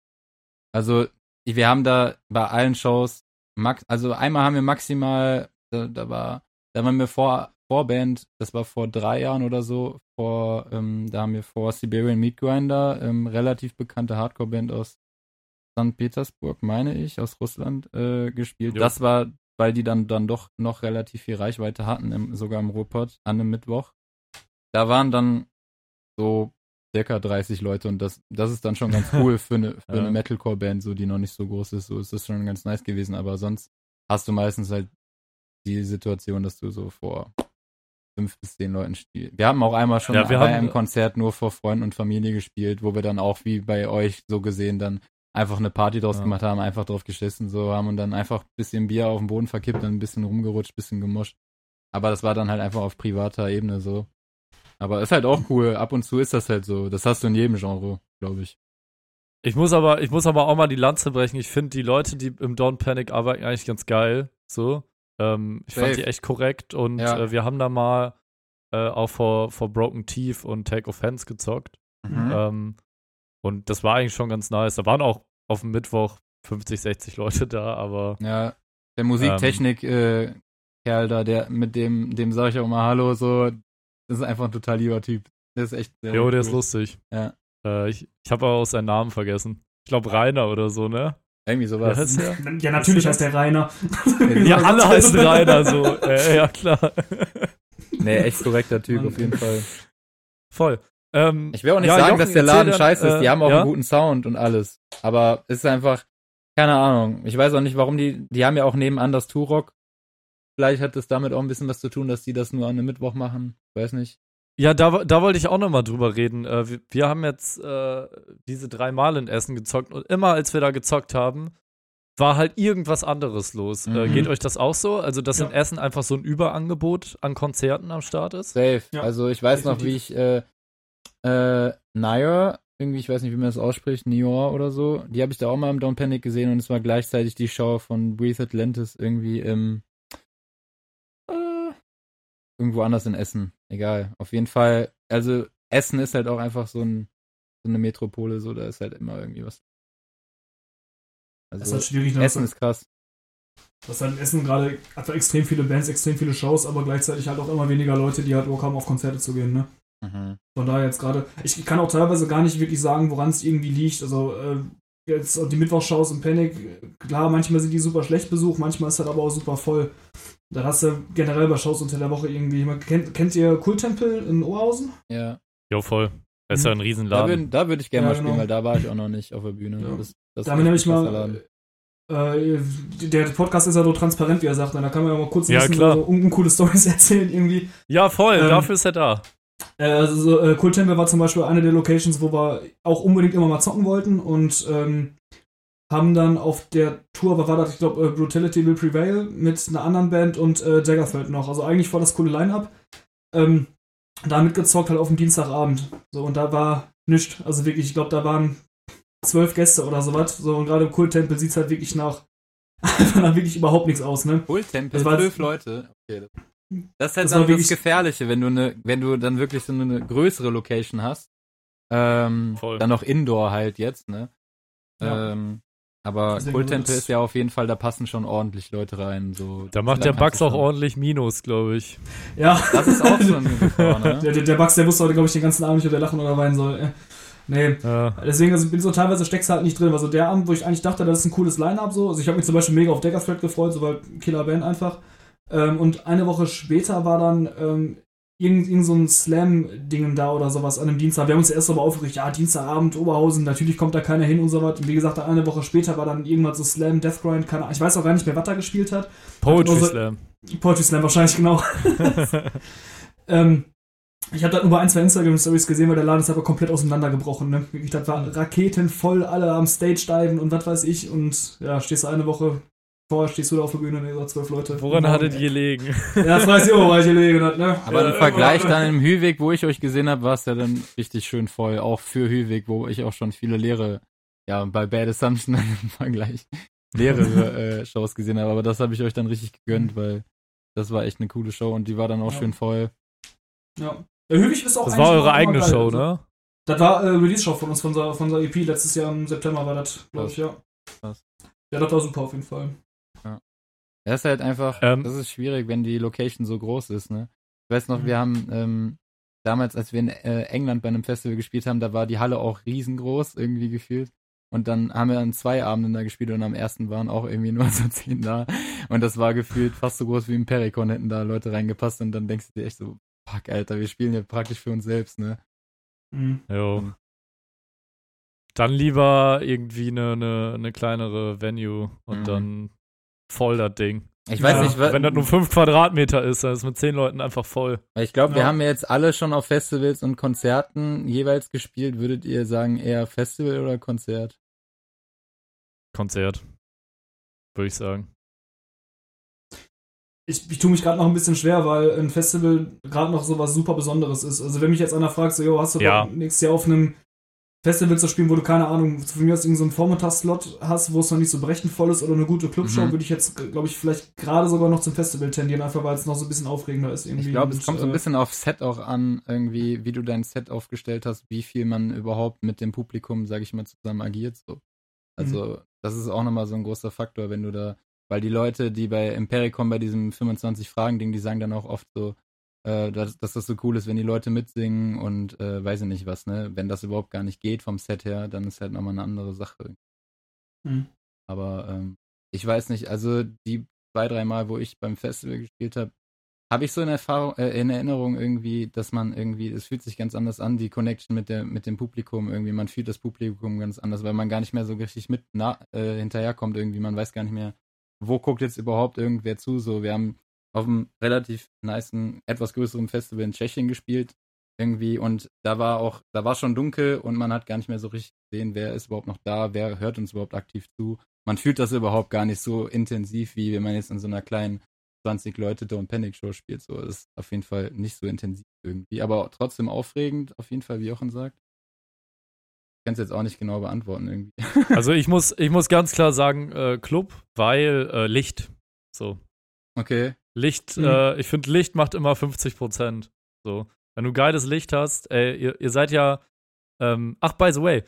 Also wir haben da bei allen Shows, max, also einmal haben wir maximal, da, da war, da waren wir vor Vorband, das war vor drei Jahren oder so, vor, ähm, da haben wir vor Siberian Meat Grinder, ähm, relativ bekannte Hardcore-Band aus St. Petersburg, meine ich, aus Russland, äh, gespielt. Jo. Das war, weil die dann, dann doch noch relativ viel Reichweite hatten, im, sogar im Ruhrpott, an einem Mittwoch. Da waren dann so circa 30 Leute und das, das ist dann schon ganz cool für eine, für eine Metalcore-Band, so die noch nicht so groß ist, so ist das schon ganz nice gewesen, aber sonst hast du meistens halt die Situation, dass du so vor fünf bis zehn Leuten spielst. Wir haben auch einmal schon Ja, bei haben- einem Konzert nur vor Freunden und Familie gespielt, wo wir dann auch wie bei euch so gesehen dann einfach eine Party draus Ja. gemacht haben, einfach drauf geschissen, so haben und dann einfach ein bisschen Bier auf den Boden verkippt, dann ein bisschen rumgerutscht, bisschen gemuscht. Aber das war dann halt einfach auf privater Ebene so. Aber ist halt auch cool. Ab und zu ist das halt so. Das hast du in jedem Genre, glaube ich. Ich muss aber, ich muss aber auch mal die Lanze brechen. Ich finde die Leute, die im Don Panic arbeiten, eigentlich ganz geil. So. Ähm, ich fand Safe. die echt korrekt und Ja. äh, wir haben da mal äh, auch vor, vor Broken Teeth und Take Offense gezockt. Mhm. Ähm, und das war eigentlich schon ganz nice. Da waren auch auf dem Mittwoch 50, 60 Leute da, aber Ja, der Musiktechnik äh, Kerl da, der mit dem dem sage ich auch mal Hallo so, das ist einfach ein total lieber Typ. Der ist echt sehr jo, der ist lustig. Ja. Äh, ich ich habe aber auch seinen Namen vergessen. Ich glaube Rainer oder so, ne? Irgendwie sowas. der? Ja, natürlich heißt der Rainer. Ja, alle heißen Rainer so. Äh, ja, klar. nee, echt korrekter Typ auf jeden Fall. Voll. Ähm, Ich will auch nicht ja, sagen, Jochen, dass der Laden dann, scheiße ist. Die äh, haben auch ja? einen guten Sound und alles. Aber es ist einfach, keine Ahnung. Ich weiß auch nicht, warum die, die haben ja auch nebenan das Turok. Vielleicht hat es damit auch ein bisschen was zu tun, dass die das nur an einem Mittwoch machen. Ich weiß nicht. Ja, da, da wollte ich auch noch mal drüber reden. Äh, wir, wir haben jetzt äh, diese drei Mal in Essen gezockt und immer als wir da gezockt haben, war halt irgendwas anderes los. Äh, Mhm. geht euch das auch so? Also, dass Ja. in Essen einfach so ein Überangebot an Konzerten am Start ist? Safe. Ja, also ich weiß noch, wie ich äh, äh, Nair, irgendwie, ich weiß nicht, wie man das ausspricht, Nior oder so, die habe ich da auch mal im Don't Panic gesehen und es war gleichzeitig die Show von Breathe Atlantis irgendwie im äh, irgendwo anders in Essen. Egal. Auf jeden Fall, also Essen ist halt auch einfach so, ein, so eine Metropole, so da ist halt immer irgendwie was. Das ist Also halt schwierig. ne? Essen ist krass. Das halt in Essen gerade einfach extrem viele Bands, extrem viele Shows, aber gleichzeitig halt auch immer weniger Leute, die halt Bock haben, auf Konzerte zu gehen, ne? Mhm. Von daher jetzt gerade, ich kann auch teilweise gar nicht wirklich sagen, woran es irgendwie liegt. Also, äh, jetzt die Mittwochshows im Panic, klar, manchmal sind die super schlecht besucht, manchmal ist halt aber auch super voll. Dann hast du generell bei Shows unter der Woche irgendwie, kennt, kennt ihr Kulttempel in Oberhausen? Ja. Jo, voll. Das ist ja ein Da Riesenladen. würde da würd ich gerne Ja, mal spielen, genau. weil da war ich auch noch nicht auf der Bühne. Ja. Das, das Da echt nämlich mal, äh, der Podcast ist ja so transparent, wie er sagt, ne? da kann man ja mal kurz ein Ja, bisschen klar. so uncoole Stories erzählen irgendwie. Ja, voll. Ähm, dafür ist er da. Äh, also so, äh, Kulttempel war zum Beispiel eine der Locations, wo wir auch unbedingt immer mal zocken wollten und ähm, haben dann auf der Tour, was war das, ich glaube, äh, Brutality Will Prevail mit einer anderen Band und äh, Daggerfeld noch. Also eigentlich voll das coole Line-Up. Ähm, da mitgezockt halt auf dem Dienstagabend. So, und da war nichts. Also wirklich, ich glaube, da waren zwölf Gäste oder sowas. So, und gerade im Kulttempel sieht es halt wirklich nach, einfach nach wirklich überhaupt nichts aus, ne? Kulttempel, Das war- zwölf Leute. Okay. Das, ist halt Das dann war das wirklich- Gefährliche, wenn du eine, wenn du dann wirklich so eine größere Location hast. Ähm, Voll. dann noch Indoor halt jetzt, ne? Ja. Ähm, aber Kulttempel ist ja auf jeden Fall, da passen schon ordentlich Leute rein. So. Da macht der Bugs auch schon- ordentlich Minus, glaube ich. Ja. Das ist auch so eine Gefahr, ne? Der, der, der Bugs, der wusste heute, glaube ich, den ganzen Abend nicht, ob der lachen oder weinen soll. Nee. Ja. Deswegen also bin so teilweise steckst du halt nicht drin. Also der Abend, wo ich eigentlich dachte, das ist ein cooles Line-Up so. Also ich habe mich zum Beispiel mega auf Deckers Thread gefreut, so weil Killer Band einfach. Ähm, und eine Woche später war dann ähm, irgend, irgend so ein Slam-Dingen da oder sowas an einem Dienstag. Wir haben uns erst aber aufgeregt, ja, Dienstagabend, Oberhausen, natürlich kommt da keiner hin und so was. Und wie gesagt, eine Woche später war dann irgendwas so Slam, Deathgrind, keine Ahnung. Ich weiß auch gar nicht mehr, was da gespielt hat. Poetry Also- Slam. Poetry Slam wahrscheinlich, genau. ähm, ich habe da nur ein, zwei Instagram-Stories gesehen, weil der Laden ist aber komplett auseinandergebrochen. Ne? Das war raketenvoll, alle am Stage-Diven und was weiß ich. Und ja, stehst du eine Woche vorher, stehst du da auf der Bühne und ihr seid zwölf Leute. Woran Morgen, hattet ey. ihr gelegen? Ja, das weiß ich auch, weil ich gelegen hat, ne? Aber ja, im Vergleich dann im Hüweg, wo ich euch gesehen habe, war es ja dann richtig schön voll. Auch für Hüweg, wo ich auch schon viele leere, ja, bei Bad Assumption im Vergleich leere äh, Shows gesehen habe. Aber das habe ich euch dann richtig gegönnt, weil das war echt eine coole Show und die war dann auch Ja. schön voll. Ja. Der Hübig ist auch Das war eure eigene geil. Show, Also, ne? Das war äh, Release-Show von uns, von unserer, von unserer EP. Letztes Jahr im September war das, glaube ich, ja. Krass. Ja, das war super auf jeden Fall. Das ist halt einfach, Ähm. das ist schwierig, wenn die Location so groß ist, ne? Ich weiß noch, Mhm. wir haben ähm, damals, als wir in äh, England bei einem Festival gespielt haben, da war die Halle auch riesengroß, irgendwie gefühlt. Und dann haben wir an zwei Abenden da gespielt und am ersten waren auch irgendwie nur so zehn da. Und das war gefühlt fast so groß wie im Pericon, hätten da Leute reingepasst und dann denkst du dir echt so, fuck, Alter, wir spielen ja praktisch für uns selbst, ne? Mhm. Jo. Mhm. Dann lieber irgendwie eine, eine, eine kleinere Venue und Mhm. dann voll das Ding. Ich Ja, weiß nicht, wa- Wenn das nur 5 Quadratmeter ist, dann ist mit 10 Leuten einfach voll. Ich glaube, wir Ja. haben ja jetzt alle schon auf Festivals und Konzerten jeweils gespielt. Würdet ihr sagen, eher Festival oder Konzert? Konzert. Würde ich sagen. Ich, ich tue mich gerade noch ein bisschen schwer, weil ein Festival gerade noch so was super Besonderes ist. Also wenn mich jetzt einer fragt, so, jo, hast du Ja. Nächstes Jahr auf einem Festival zu spielen, wo du keine Ahnung, von mir aus irgendeinen so Vormittagsslot hast, wo es noch nicht so brechend voll ist oder eine gute Clubshow, Mhm. würde ich jetzt, glaube ich, vielleicht gerade sogar noch zum Festival tendieren, einfach weil es noch so ein bisschen aufregender ist irgendwie. Ich glaube, es kommt so ein äh, bisschen auf Set auch an, irgendwie, wie du dein Set aufgestellt hast, wie viel man überhaupt mit dem Publikum, sage ich mal, zusammen agiert. So. Also, das ist auch nochmal so ein großer Faktor, wenn du da, weil die Leute, die bei Impericom bei diesem 25-Fragen-Ding, die sagen dann auch oft so, äh, dass, dass das so cool ist, wenn die Leute mitsingen und äh, weiß ich nicht was, ne? Wenn das überhaupt gar nicht geht vom Set her, dann ist halt nochmal eine andere Sache. Mhm. Aber ähm, ich weiß nicht, also die zwei, drei Mal, wo ich beim Festival gespielt habe, habe ich so in Erfahrung, äh, in Erinnerung irgendwie, dass man irgendwie, es fühlt sich ganz anders an, die Connection mit der, mit dem Publikum irgendwie, man fühlt das Publikum ganz anders, weil man gar nicht mehr so richtig mit na, äh, hinterherkommt irgendwie, man weiß gar nicht mehr, wo guckt jetzt überhaupt irgendwer zu, so, wir haben auf einem relativ nicen, etwas größeren Festival in Tschechien gespielt, irgendwie, und da war auch, da war schon dunkel und man hat gar nicht mehr so richtig gesehen, wer ist überhaupt noch da, wer hört uns überhaupt aktiv zu. Man fühlt das überhaupt gar nicht so intensiv, wie wenn man jetzt in so einer kleinen 20 Leute Don't Panic Show spielt. So, das ist auf jeden Fall nicht so intensiv irgendwie, aber trotzdem aufregend, auf jeden Fall, wie Jochen sagt. Ich kann es jetzt auch nicht genau beantworten irgendwie. Also ich muss, ich muss ganz klar sagen, äh, Club, weil äh, Licht. So. Okay. Licht, Mhm. äh, ich finde, Licht macht immer 50 Prozent. So. Wenn du geiles Licht hast, ey, ihr, ihr seid ja, ähm, ach, by the way,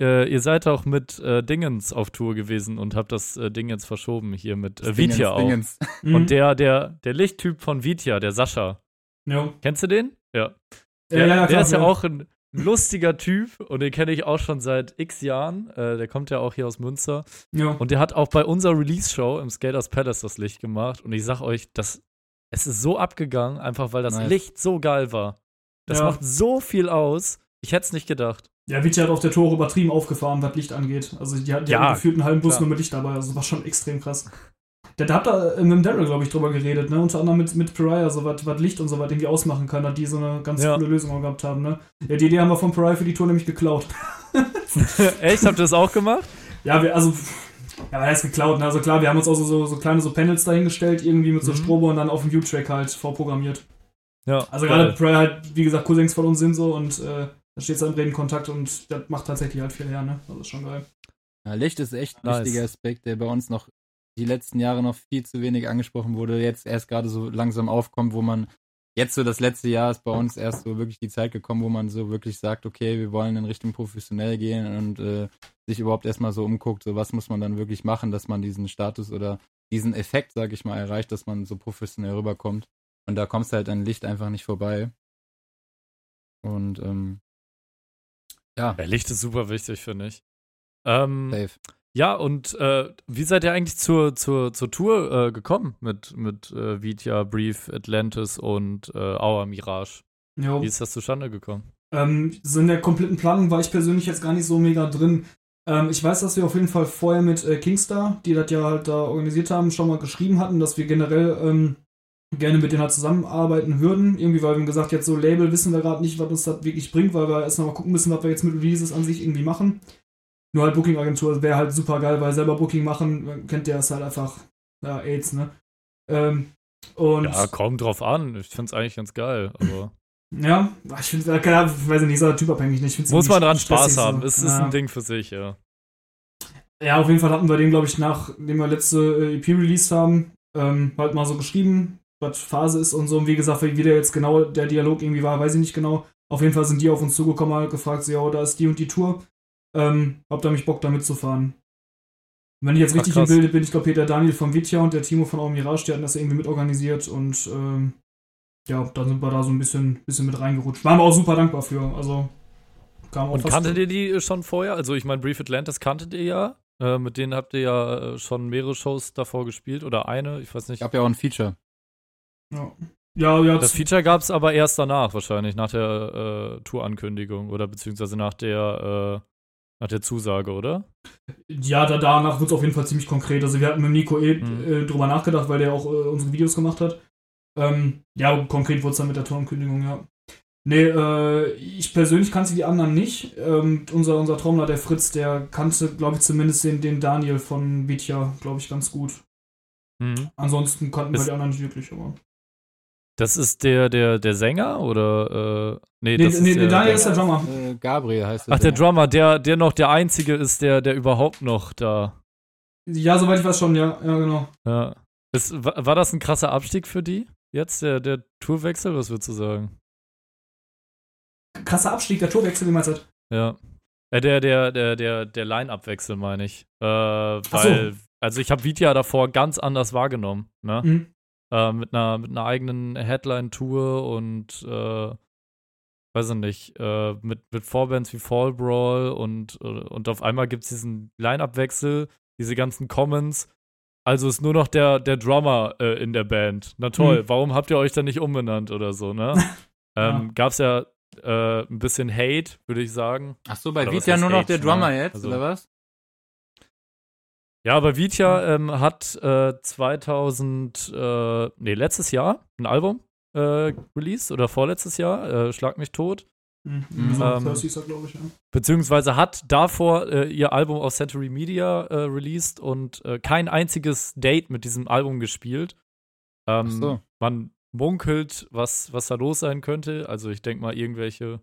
äh, ihr seid auch mit äh, Dingens auf Tour gewesen und habt das äh, Ding jetzt verschoben hier mit äh, Vitya auch. Dingens. Mhm. Und der, der, der Lichttyp von Vitya, der Sascha, Ja. kennst du den? Ja. Ja, Der, ja, der klar, ist ja ja. auch ein lustiger Typ und den kenne ich auch schon seit x Jahren. Äh, der kommt ja auch hier aus Münster. Ja. Und der hat auch bei unserer Release-Show im Skaters Palace das Licht gemacht. Und ich sag euch, das, es ist so abgegangen, einfach weil das Nice. Licht so geil war. Das Ja. macht so viel aus. Ich hätte es nicht gedacht. Ja, Vici hat auf der Tore übertrieben aufgefahren, was Licht angeht. Also die, die Ja, hatten gefühlt einen halben Bus klar. nur mit Licht dabei. Also das war schon extrem krass. Da, da habt ihr äh, mit dem Daryl, glaube ich, drüber geredet, ne? Unter anderem mit, mit Pariah, so was was Licht und so was irgendwie ausmachen kann, dass die so eine ganz Ja. coole Lösung auch gehabt haben, ne? Ja, die Idee haben wir von Pariah für die Tour nämlich geklaut. Echt? Habt ihr das auch gemacht? Ja, wir, also, ja, er ist geklaut, ne? Also klar, wir haben uns auch so, so, so kleine so Panels dahingestellt, irgendwie mit so Mhm. Strobo und dann auf dem U-Track halt vorprogrammiert. Ja. Also geil. gerade Pariah halt, wie gesagt, Cousins von uns sind so und äh, da steht es im Reden Kontakt und das macht tatsächlich halt viel her, ne? Also ist schon geil. Ja, Licht ist echt ein Nice. wichtiger Aspekt, der bei uns noch die letzten Jahre noch viel zu wenig angesprochen wurde, jetzt erst gerade so langsam aufkommt, wo man jetzt so das letzte Jahr ist bei uns erst so wirklich die Zeit gekommen, wo man so wirklich sagt, okay, wir wollen in Richtung professionell gehen und äh, sich überhaupt erstmal so umguckt, so was muss man dann wirklich machen, dass man diesen Status oder diesen Effekt, sag ich mal, erreicht, dass man so professionell rüberkommt. Und da kommst du halt an Licht einfach nicht vorbei. Und ähm, Ja. Ja, Licht ist super wichtig, finde ich. Ähm, Safe. Ja, und äh, wie seid ihr eigentlich zur, zur, zur Tour äh, gekommen mit, mit äh, Vitya, Brief, Atlantis und äh, Our Mirage? Jo. Wie ist das zustande gekommen? Ähm, so in der kompletten Planung war ich persönlich jetzt gar nicht so mega drin. Ähm, ich weiß, dass wir auf jeden Fall vorher mit äh, Kingstar, die das ja halt da organisiert haben, schon mal geschrieben hatten, dass wir generell ähm, gerne mit denen halt zusammenarbeiten würden. Irgendwie, weil wir haben gesagt, jetzt so Label wissen wir gerade nicht, was uns das wirklich bringt, weil wir erst noch mal gucken müssen, was wir jetzt mit Releases an sich irgendwie machen. Nur halt Booking-Agentur wäre halt super geil, weil selber Booking machen, kennt ja, ist halt einfach ja, AIDS, ne? Ähm, und Ja, kommt drauf an. Ich finde es eigentlich ganz geil, aber ja, ich finde, keine Ahnung, ich weiß nicht, ist typabhängig nicht. Ich find's muss man dran Spaß haben. so. Es ist ja. ein Ding für sich, ja. Ja, auf jeden Fall hatten wir den, glaube ich, nachdem wir letzte äh, EP released haben, ähm, halt mal so geschrieben, was Phase ist und so. Und wie gesagt, wie der jetzt genau der Dialog irgendwie war, weiß ich nicht genau. Auf jeden Fall sind die auf uns zugekommen, halt gefragt, so, ja, da ist die und die Tour. Ähm, habt ihr mich Bock, da mitzufahren? Und wenn ich jetzt Ach, richtig im krass. Bilde bin, ich glaube, Peter Daniel von Vitya und der Timo von Au Mirage, die hatten das irgendwie mitorganisiert und ähm, ja, dann sind wir da so ein bisschen, bisschen mit reingerutscht. Waren wir auch super dankbar für. Also kam auch Und fast- kanntet ihr die schon vorher? Also ich meine, Brief Atlantis kanntet ihr ja. Äh, mit denen habt ihr ja äh, schon mehrere Shows davor gespielt oder eine, ich weiß nicht. Gab ja auch ein Feature. Ja, ja, ja Das Feature gab es aber erst danach wahrscheinlich, nach der äh, Tourankündigung oder beziehungsweise nach der, äh, nach der Zusage, oder? Ja, da, danach wird es auf jeden Fall ziemlich konkret. Also wir hatten mit Nico eh Mhm. äh, drüber nachgedacht, weil der auch äh, unsere Videos gemacht hat. Ähm, ja, konkret wurde es dann mit der Torankündigung, ja. Nee, äh, ich persönlich kannte die anderen nicht. Ähm, unser, unser Trommler, der Fritz, der kannte, glaube ich, zumindest den, den Daniel von Vitya, glaube ich, ganz gut. Mhm. Ansonsten kannten wir Ist- die anderen nicht wirklich, aber. Das ist der, der, der Sänger oder? Äh, nee, Nee, das nee, ist nee, der, Daniel ist der Drummer. Äh, Gabriel heißt es. Ach, der Drummer, der, der noch der Einzige ist, der, der überhaupt noch da. Ja, soweit ich weiß schon, ja, ja, genau. Ja. Ist, war, war das ein krasser Abstieg für die? Jetzt der, der Tourwechsel, was würdest du sagen? Krasser Abstieg, der Tourwechsel, wie meinst du das? Ja. Äh, der, der, der, der, der Line-Up-Wechsel, meine ich. Äh, so. weil, also ich habe Vitya davor ganz anders wahrgenommen, ne? Mhm. Äh, mit, einer, mit einer eigenen Headline-Tour und äh, weiß ich nicht, äh, mit, mit Vorbands wie Fall Brawl und, äh, und auf einmal gibt es diesen Line-Up-Wechsel, diese ganzen Comments. Also ist nur noch der, der Drummer äh, in der Band. Na toll, Mhm. warum habt ihr euch dann nicht umbenannt oder so, ne? ähm, Gab's ja äh, ein bisschen Hate, würde ich sagen. Ach so, bei heißt nur noch der Drummer ne? jetzt, Also- oder was? Ja, aber Vitya ähm, hat äh, 2000, äh, nee, letztes Jahr ein Album äh, released oder vorletztes Jahr, äh, Schlag mich tot. Mhm. Mhm. Ähm, das hieß er, glaube ich, ja. Beziehungsweise hat davor äh, ihr Album auf Century Media äh, released und äh, kein einziges Date mit diesem Album gespielt. Ähm, Ach so. Man munkelt, was, was da los sein könnte. Also ich denke mal irgendwelche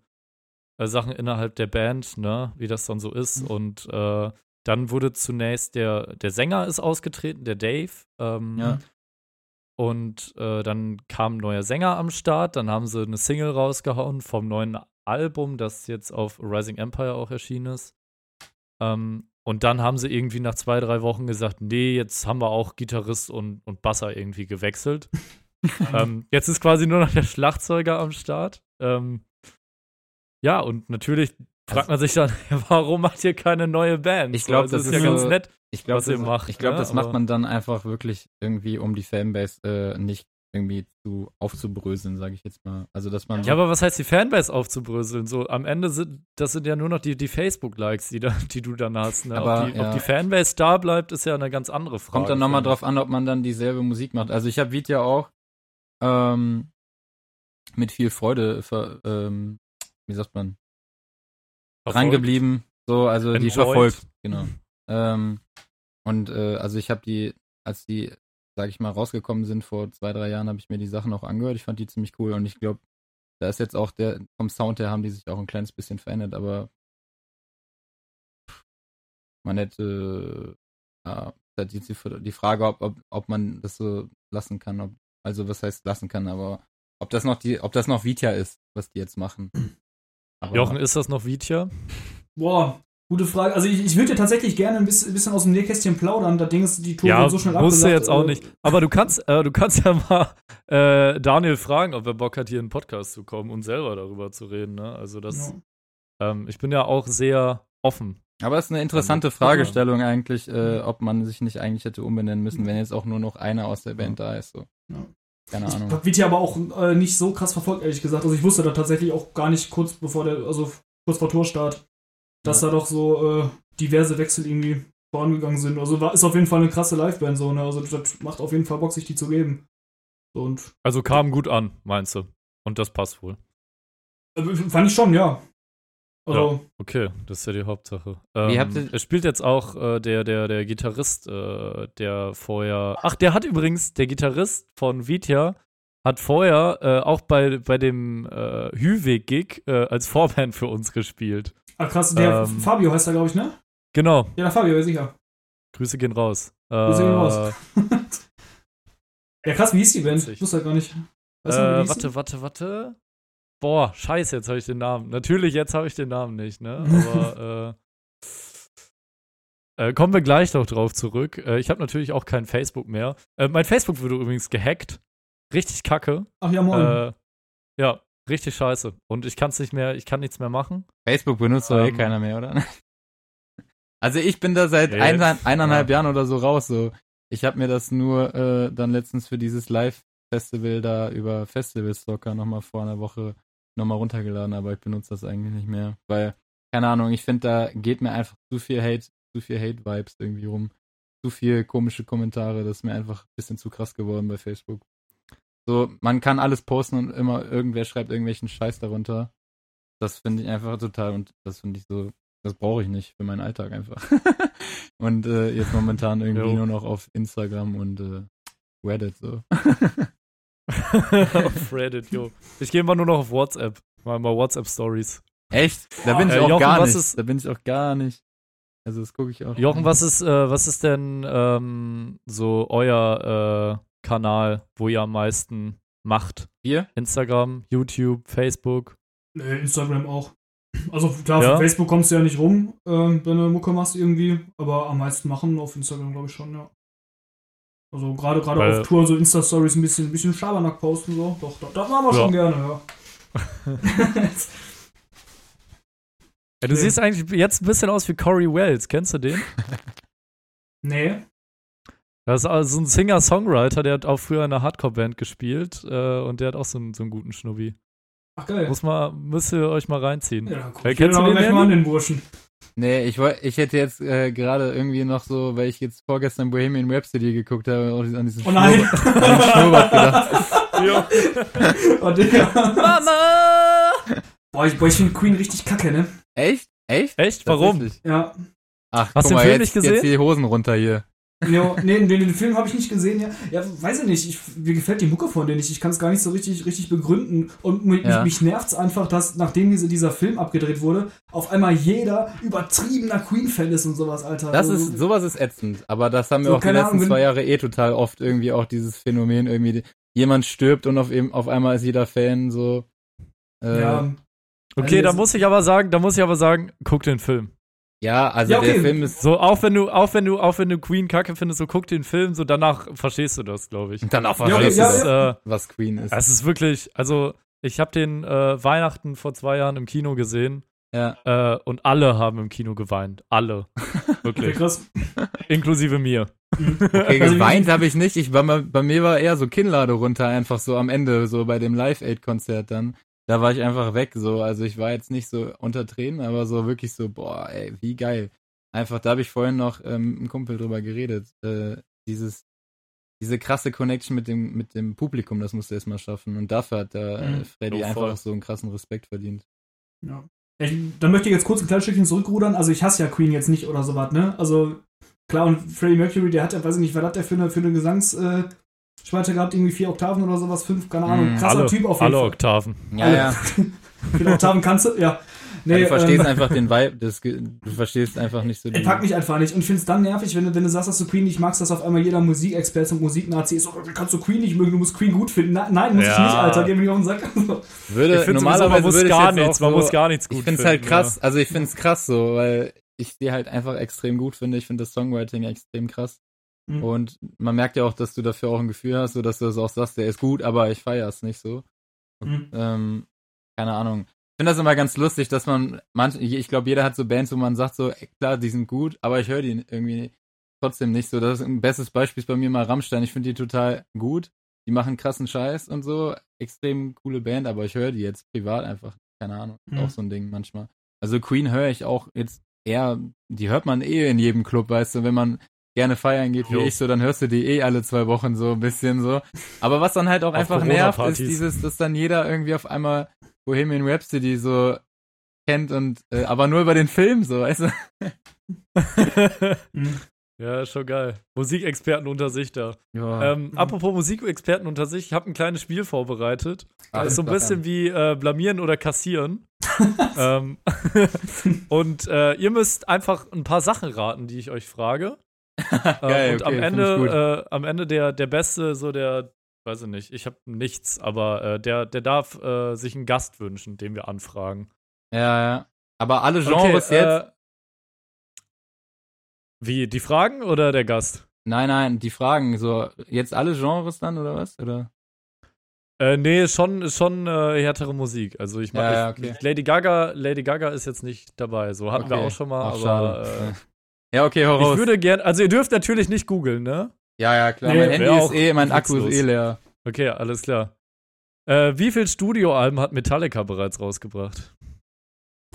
äh, Sachen innerhalb der Band, ne, wie das dann so ist. Mhm. Und äh, dann wurde zunächst der, der Sänger ist ausgetreten, der Dave. Ähm, Ja. Und äh, dann kam ein neuer Sänger am Start. Dann haben sie eine Single rausgehauen vom neuen Album, das jetzt auf Rising Empire auch erschienen ist. Ähm, und dann haben sie irgendwie nach zwei, drei Wochen gesagt, nee, jetzt haben wir auch Gitarrist und, und Basser irgendwie gewechselt. ähm, jetzt ist quasi nur noch der Schlagzeuger am Start. Ähm, ja, und natürlich fragt man sich dann, warum macht ihr keine neue Band? Ich glaub, So, also das ist ist ja ganz so- nett. Ich glaube, was ihr das, macht, ich glaub, ne? das macht man dann einfach wirklich irgendwie, um die Fanbase äh, nicht irgendwie zu aufzubröseln, sage ich jetzt mal. Also, dass man. Ja, aber was heißt die Fanbase aufzubröseln? So, am Ende sind, das sind ja nur noch die, die Facebook-Likes, die, da, die du dann hast. Ne? Aber, ob, die, ja. ob die Fanbase da bleibt, ist ja eine ganz andere Frage. Kommt dann nochmal drauf an, ob man dann dieselbe Musik macht. Also ich habe Vitya auch ähm, mit viel Freude, ver, ähm, wie sagt man, dran geblieben. So, also die verfolgt, genau. ähm, und äh, also ich habe die, als die, sag ich mal, rausgekommen sind vor zwei, drei Jahren, habe ich mir die Sachen auch angehört. Ich fand die ziemlich cool und ich glaube, da ist jetzt auch der, vom Sound her haben die sich auch ein kleines bisschen verändert, aber man hätte, äh, ja, ist jetzt die, die Frage, ob, ob, ob man das so lassen kann, ob, also was heißt lassen kann, aber ob das noch die, ob das noch Vitya ist, was die jetzt machen. Aber, Jochen, ist das noch Vitya? Boah, gute Frage. Also ich, ich würde ja tatsächlich gerne ein bisschen, ein bisschen aus dem Nähkästchen plaudern. Das Ding ist, die Tour Ja, so schnell musst du abgesagt, jetzt auch äh, nicht. Aber du kannst, äh, du kannst ja mal äh, Daniel fragen, ob er Bock hat, hier in den Podcast zu kommen und selber darüber zu reden. Ne? Also das, Ja. Ähm, ich bin ja auch sehr offen. Aber es ist eine interessante Fragestellung eigentlich, äh, ob man sich nicht eigentlich hätte umbenennen müssen, wenn jetzt auch nur noch einer aus der Band da ist. So. Ja. Keine Ich Ahnung. hab Viti aber auch äh, nicht so krass verfolgt, ehrlich gesagt. Also ich wusste da tatsächlich auch gar nicht kurz bevor der, also kurz vor Torstart, dass Ja. da doch so äh, diverse Wechsel irgendwie vorangegangen sind. Also war, ist auf jeden Fall eine krasse Liveband so, ne? Also das macht auf jeden Fall Bock, sich die zu geben. So, und Also kam gut an, meinst du? Und das passt wohl. äh, fand ich schon, ja. Also, Okay, das ist ja die Hauptsache. Wie Ähm, habt ihr- es spielt jetzt auch äh, der, der, der Gitarrist, äh, der vorher. Ach, der hat übrigens, der Gitarrist von Vitya hat vorher äh, auch bei, bei dem äh, Hüweg-Gig äh, als Vorband für uns gespielt. ah, krass, der Ähm. Fabio heißt er, glaube ich, ne? Genau, Ja, der Fabio, ja, sicher. Grüße gehen raus. Grüße gehen Äh, raus. ja, krass, wie hieß die Band? Ich wusste halt gar nicht. Weißt du, Äh, warte, warte, warte. Boah, scheiße, jetzt habe ich den Namen. Natürlich, jetzt habe ich den Namen nicht, ne? Aber äh, äh, kommen wir gleich noch drauf zurück. Äh, ich habe natürlich auch kein Facebook mehr. Äh, mein Facebook wurde übrigens gehackt. Richtig kacke. Ach ja, moin. Äh, ja, richtig scheiße. Und ich kann es nicht mehr, ich kann nichts mehr machen. Facebook benutzt doch eh Ähm. keiner mehr, oder? Also ich bin da seit Nee, eineinhalb, eineinhalb ja. Jahren oder so raus. So, ich habe mir das nur äh, dann letztens für dieses Live-Festival da über Festival-Stalker nochmal vor einer Woche nochmal runtergeladen, aber ich benutze das eigentlich nicht mehr, weil keine Ahnung, ich finde da geht mir einfach zu viel Hate, zu viel Hate-Vibes irgendwie rum, zu viel komische Kommentare. Das ist mir einfach ein bisschen zu krass geworden bei Facebook. So, man kann alles posten und immer irgendwer schreibt irgendwelchen Scheiß darunter. Das finde ich einfach total und das finde ich so, das brauche ich nicht für meinen Alltag einfach. und äh, jetzt momentan irgendwie nur noch auf Instagram und äh, Reddit so. auf Reddit, jo. Ich gehe immer nur noch auf WhatsApp. Mal mal WhatsApp-Stories. Echt? Da bin ich Äh, auch Jochen, gar nicht. ist- Da bin ich auch gar nicht. Also das gucke ich auch. Jochen, was ist, äh, was ist denn ähm, so euer äh, Kanal, wo ihr am meisten macht? Hier? Instagram, YouTube, Facebook? Nee, Instagram auch. Also klar, Ja? auf Facebook kommst du ja nicht rum, ähm, wenn du Mucke machst irgendwie, aber am meisten machen auf Instagram, glaube ich schon, ja. Also gerade gerade auf Tour so Insta-Stories ein bisschen, ein bisschen Schabernack posten, so. Doch, das, das machen wir Ja. schon gerne, ja. Ja, du Nee. siehst eigentlich jetzt ein bisschen aus wie Corey Wells. Kennst du den? nee. Das ist also ein Singer-Songwriter, der hat auch früher in einer Hardcore-Band gespielt äh, und der hat auch so einen, so einen guten Schnubbi. Ach geil. Muss mal, müsst ihr euch mal reinziehen. ja, guck Äh, ich kennst du doch den, gleich mal an Andy? den Burschen. Nee, ich ich hätte jetzt äh, gerade irgendwie noch so, weil ich jetzt vorgestern Bohemian Rhapsody geguckt habe, auch an diesen Oh nein! Schnurrbart, an den Schnurrbart gedacht. oh, Digga. Mama! Boah, ich, boah, ich finde Queen richtig kacke, ne? Echt? Echt? Echt? Warum? Ja. Ach, Hast guck du den mal, Film jetzt, nicht gesehen? jetzt die Hosen runter hier. Jo, nee, den, den Film habe ich nicht gesehen, ja. Ja, weiß ich nicht. Ich, mir gefällt die Mucke von denen nicht. Ich kann es gar nicht so richtig, richtig begründen. Und mich, Ja. mich nervt's einfach, dass nachdem diese, dieser Film abgedreht wurde, auf einmal jeder übertriebener Queen-Fan ist und sowas, Alter. Das Also, ist, sowas ist ätzend, aber das haben wir So, auch die letzten Ahnung, zwei Jahre eh total oft irgendwie auch dieses Phänomen irgendwie, jemand stirbt und auf, eben, auf einmal ist jeder Fan so. Äh, ja. Okay, Also da muss ich aber sagen, da muss ich aber sagen, guck den Film. Also Ja, okay. der Film ist So, auch wenn du, auch wenn du, auch wenn du Queen kacke findest, so guck den Film, so danach verstehst du das, glaube ich. dann auch Ja, okay, verstehst du ja, äh, was Queen ist. es ist wirklich, also ich habe den äh, Weihnachten vor zwei Jahren im Kino gesehen ja. äh, und alle haben im Kino geweint. Alle. okay, Wirklich. krass. Inklusive mir. Okay, Also, geweint habe ich nicht. Ich war mal, bei mir war eher so Kinnlade runter, einfach so am Ende, so bei dem Live-Aid-Konzert dann. Da war ich einfach weg, so. Also ich war jetzt nicht so unter Tränen, aber so wirklich so, boah, ey, wie geil. Einfach, da habe ich vorhin noch ähm, mit einem Kumpel drüber geredet. Äh, dieses, diese krasse Connection mit dem, mit dem Publikum, das musste er erstmal schaffen. Und dafür hat der äh, Mhm. Freddy Jo, einfach so einen krassen Respekt verdient. Ja. Ich, dann möchte ich jetzt kurz ein kleines Stückchen zurückrudern. Also ich hasse ja Queen jetzt nicht oder sowas, ne? Also klar, und Freddie Mercury, der hat ja, weiß ich nicht, was hat der für eine, für eine Gesangs... Äh, Spalte gehabt, irgendwie vier Oktaven oder sowas, fünf, keine Ahnung. Mhm. Krasser alle, Typ auf jeden alle Fall. Oktaven. Ja, Alle. ja. Viele Oktaven kannst du? Ja. Nee, du verstehst ähm, einfach den Vibe, das, du verstehst einfach nicht so Er packt mich einfach nicht. Und ich finde es dann nervig, wenn du, wenn du sagst, dass du Queen nicht magst, dass auf einmal jeder Musikexperte und Musiknazi ist. Oh, kannst du Queen nicht mögen? Du musst Queen gut finden. Na, nein, muss ich Ja. nicht, Alter. Geh mir nicht auf den Sack. würde, Ich normalerweise man muss würde ich gar jetzt nichts, auch man so, muss gar nichts gut Ich finde es halt finden, krass, also ich finde es krass so, weil ich die halt einfach extrem gut finde. Ich finde das Songwriting extrem krass. Mhm. Und man merkt ja auch, dass du dafür auch ein Gefühl hast, so dass du das auch sagst, der ist gut, aber ich feiere es nicht so. Mhm. Ähm, keine Ahnung. finde das immer ganz lustig, dass man manch, ich glaube, jeder hat so Bands, wo man sagt so, ey, klar, die sind gut, aber ich höre die irgendwie trotzdem nicht so. Das ist ein bestes Beispiel ist bei mir mal Rammstein. Ich finde die total gut. Die machen krassen Scheiß und so, extrem coole Band, aber ich höre die jetzt privat einfach, keine Ahnung, Mhm. auch so ein Ding manchmal. Also Queen höre ich auch jetzt eher, die hört man eh in jedem Club, weißt du, wenn man gerne feiern geht wie Jo. ich, so dann hörst du die eh alle zwei Wochen so ein bisschen so. Aber was dann halt auch einfach nervt, ist dieses, dass dann jeder irgendwie auf einmal Bohemian Rhapsody so kennt und äh, aber nur über den Film so, weißt du? Mhm. ja, schon geil. Musikexperten unter sich da. Ja. Ähm, Mhm. Apropos Musikexperten unter sich, ich habe ein kleines Spiel vorbereitet. Ach, ist so ein bisschen wie äh, blamieren oder kassieren. ähm, und äh, ihr müsst einfach ein paar Sachen raten, die ich euch frage. Ähm, Geil, und okay, am Ende, äh, am Ende der, der Beste, so der, weiß ich nicht, ich habe nichts, aber äh, der, der darf äh, sich einen Gast wünschen, den wir anfragen. Ja, ja. Aber alle Genres Okay, jetzt? Wie, die Fragen oder der Gast? Nein, nein, die Fragen, so jetzt alle Genres dann oder was? Oder? Äh, nee, schon, schon äh, härtere Musik. Also ich meine, ja, okay. Lady Gaga, Lady Gaga ist jetzt nicht dabei. So hatten wir Okay. auch schon mal, Ach, aber äh, ja, okay, hau ich raus. würde gern, also ihr dürft natürlich nicht googeln, ne? ja, ja, klar. Nee, mein Handy ist auch eh, mein Akku ist eh leer. Okay, alles klar. Äh, wie viel Studioalben hat Metallica bereits rausgebracht?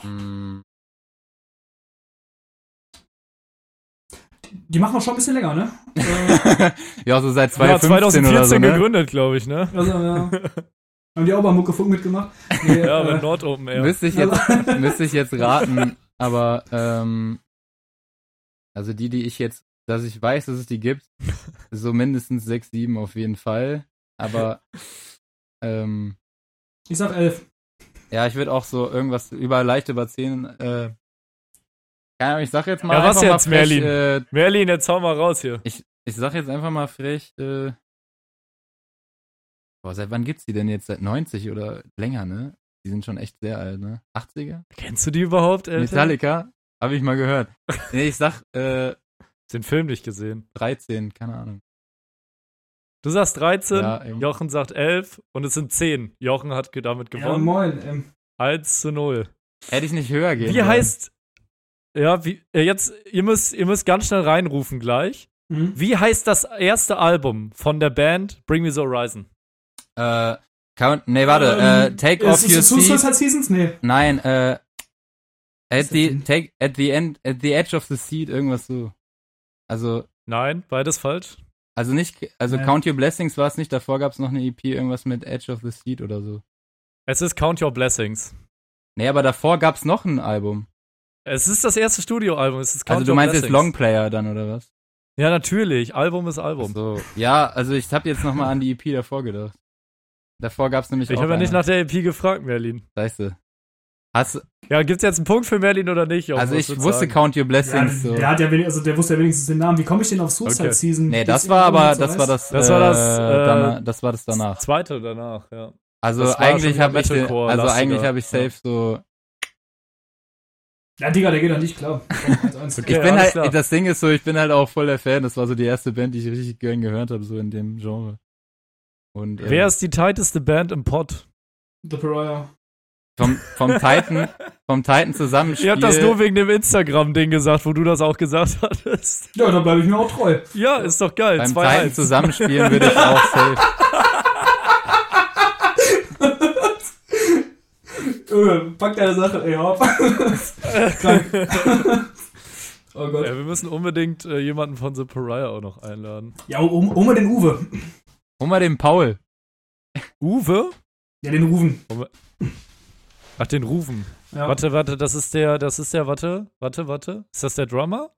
Hm. Die machen wir schon ein bisschen länger, ne? Ja, so seit Ja, 2015 2014 oder so, ne? gegründet, glaube ich, ne? also, ja. Haben die auch bei Muckefunk mitgemacht? Nee, Ja, äh, mit Nord Open Air. Müsste ich jetzt, müsste ich jetzt raten, aber ähm, also die, die ich jetzt, dass ich weiß, dass es die gibt, so mindestens sechs, sieben auf jeden Fall. Aber ähm, ich sag elf. ja, ich würde auch so irgendwas über leicht über zehn. Äh, keine Ahnung, ich sag jetzt mal Ja, was jetzt, frech, Merlin? äh, Merlin, jetzt hau mal raus hier. ich, ich sag jetzt einfach mal frech. Äh, boah, seit wann gibt's die denn jetzt? Seit 90 oder länger, ne? Die sind schon echt sehr alt, ne? 80er? Kennst du die überhaupt, Alter? Metallica? Habe ich mal gehört. Nee, ich sag äh, Den Film nicht gesehen. 13, keine Ahnung. Du sagst 13, Ja. Jochen sagt 11 und es sind 10. Jochen hat damit Ja, gewonnen. moin. Ähm, 1 zu 0. Hätte ich nicht höher gehen Wie sollen. heißt. Ja, wie, äh, jetzt, ihr müsst, ihr müsst ganz schnell reinrufen gleich. mhm. Wie heißt das erste Album von der Band Bring Me the Horizon? Äh, count, nee, warte, Ähm, äh, Take ist off es your Suicide seat. Seasons? Nee. Nein, äh, at the, take, at the end, at the edge of the seat, irgendwas so. Also, Nein, beides falsch. also nicht, also Nee. Count Your Blessings war es nicht, davor gab es noch eine EP, irgendwas mit Edge of the Seat oder so. Es ist Count Your Blessings. Nee, aber davor gab es noch ein Album. Es ist das erste Studioalbum. Es ist Count Also du Your meinst jetzt Blessings. Longplayer dann, oder was? Ja, natürlich. Album ist Album. So. Ja, also ich habe jetzt nochmal an die EP davor gedacht. Davor gab es nämlich Ich habe ja nicht nach der EP gefragt, Merlin. Scheiße. Hast, Ja, gibt's jetzt einen Punkt für Merlin oder nicht? Jochen? also ich wusste sagen? Count Your Ja, Blessings so. der, hat ja wenig, also der wusste ja wenigstens den Namen. Wie komme ich denn auf Suicide Okay. Season? Nee, das war aber, das war das, Das war das, äh, äh, danach, das war das danach. Zweite danach, ja. Also eigentlich habe ich, den- also eigentlich habe ich ja. safe so. Ja, Digga, der geht doch nicht klar. Okay. Ich bin halt, klar. das Ding ist so, ich bin halt auch voll der Fan. Das war so die erste Band, die ich richtig gern gehört habe, so in dem Genre. Und äh, Wer ist die tighteste Band im Pod? The Pariah. Vom vom Titan, vom Titan Zusammenspiel. Ihr habt das nur wegen dem Instagram-Ding gesagt, wo du das auch gesagt hattest. Ja, da bleibe ich mir auch treu. Ja, ist doch geil. beim Zwei Titan eins. zusammenspielen würde ich auch safe. Pack deine Sache, ey, hopp. Oh Gott. Ja, wir müssen unbedingt äh, jemanden von The Pariah auch noch einladen. Ja, um, um mal den Uwe. Hol mal den Paul. Uwe? Ja, den Rufen. Ach, den Rufen. Ja. Warte, warte, das ist der, das ist der, warte, warte, warte. Ist das der Drummer?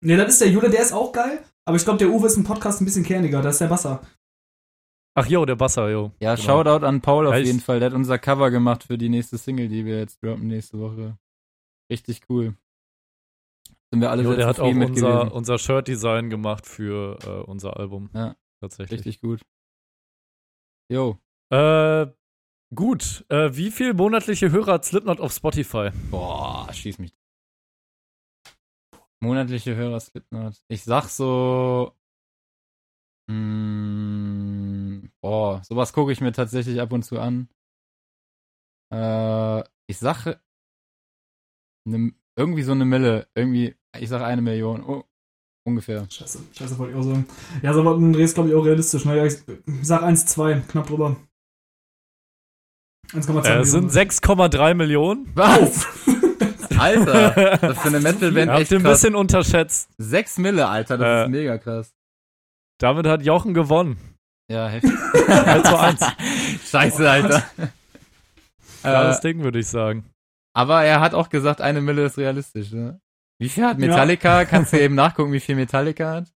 Nee, das ist der Jule, der ist auch geil. Aber ich glaube, der Uwe ist im Podcast ein bisschen kerniger. Das ist der Basser. Ach jo, der Basser, jo. Ja, Genau. Shoutout an Paul auf Ja, jeden Fall. Der hat unser Cover gemacht für die nächste Single, die wir jetzt droppen nächste Woche. Richtig cool. Sind wir alle Jo, sehr der hat auch unser, unser Shirt-Design gemacht für äh, unser Album. Ja. Tatsächlich. Richtig gut. Jo. Äh, gut. Äh, wie viel monatliche Hörer hat Slipknot auf Spotify? Boah, schieß mich. Monatliche Hörer Slipknot. Ich sag so. Mh, boah, sowas gucke ich mir tatsächlich ab und zu an. Äh, Ich sage ne, irgendwie so eine Mille. Irgendwie, ich sage eine Million. Oh, ungefähr. Scheiße, scheiße, wollte ich auch sagen. Ja, so ein Dreh ist, glaube ich, auch realistisch. Ne? Ja, ich, sag 1,2, knapp drüber. 1,2 Äh, sind 6,3 Millionen. Was? Alter, das ist für eine Metal-Band Habt echt ihr ein bisschen unterschätzt. Sechs Mille, Alter, das Äh. ist mega krass. Damit hat Jochen gewonnen. Ja, heftig. 3 zu 1. Scheiße, Alter. Klares äh, Ding, würde ich sagen. aber er hat auch gesagt, eine Mille ist realistisch, ne? Wie viel hat Metallica? Kannst du eben nachgucken, wie viel Metallica hat?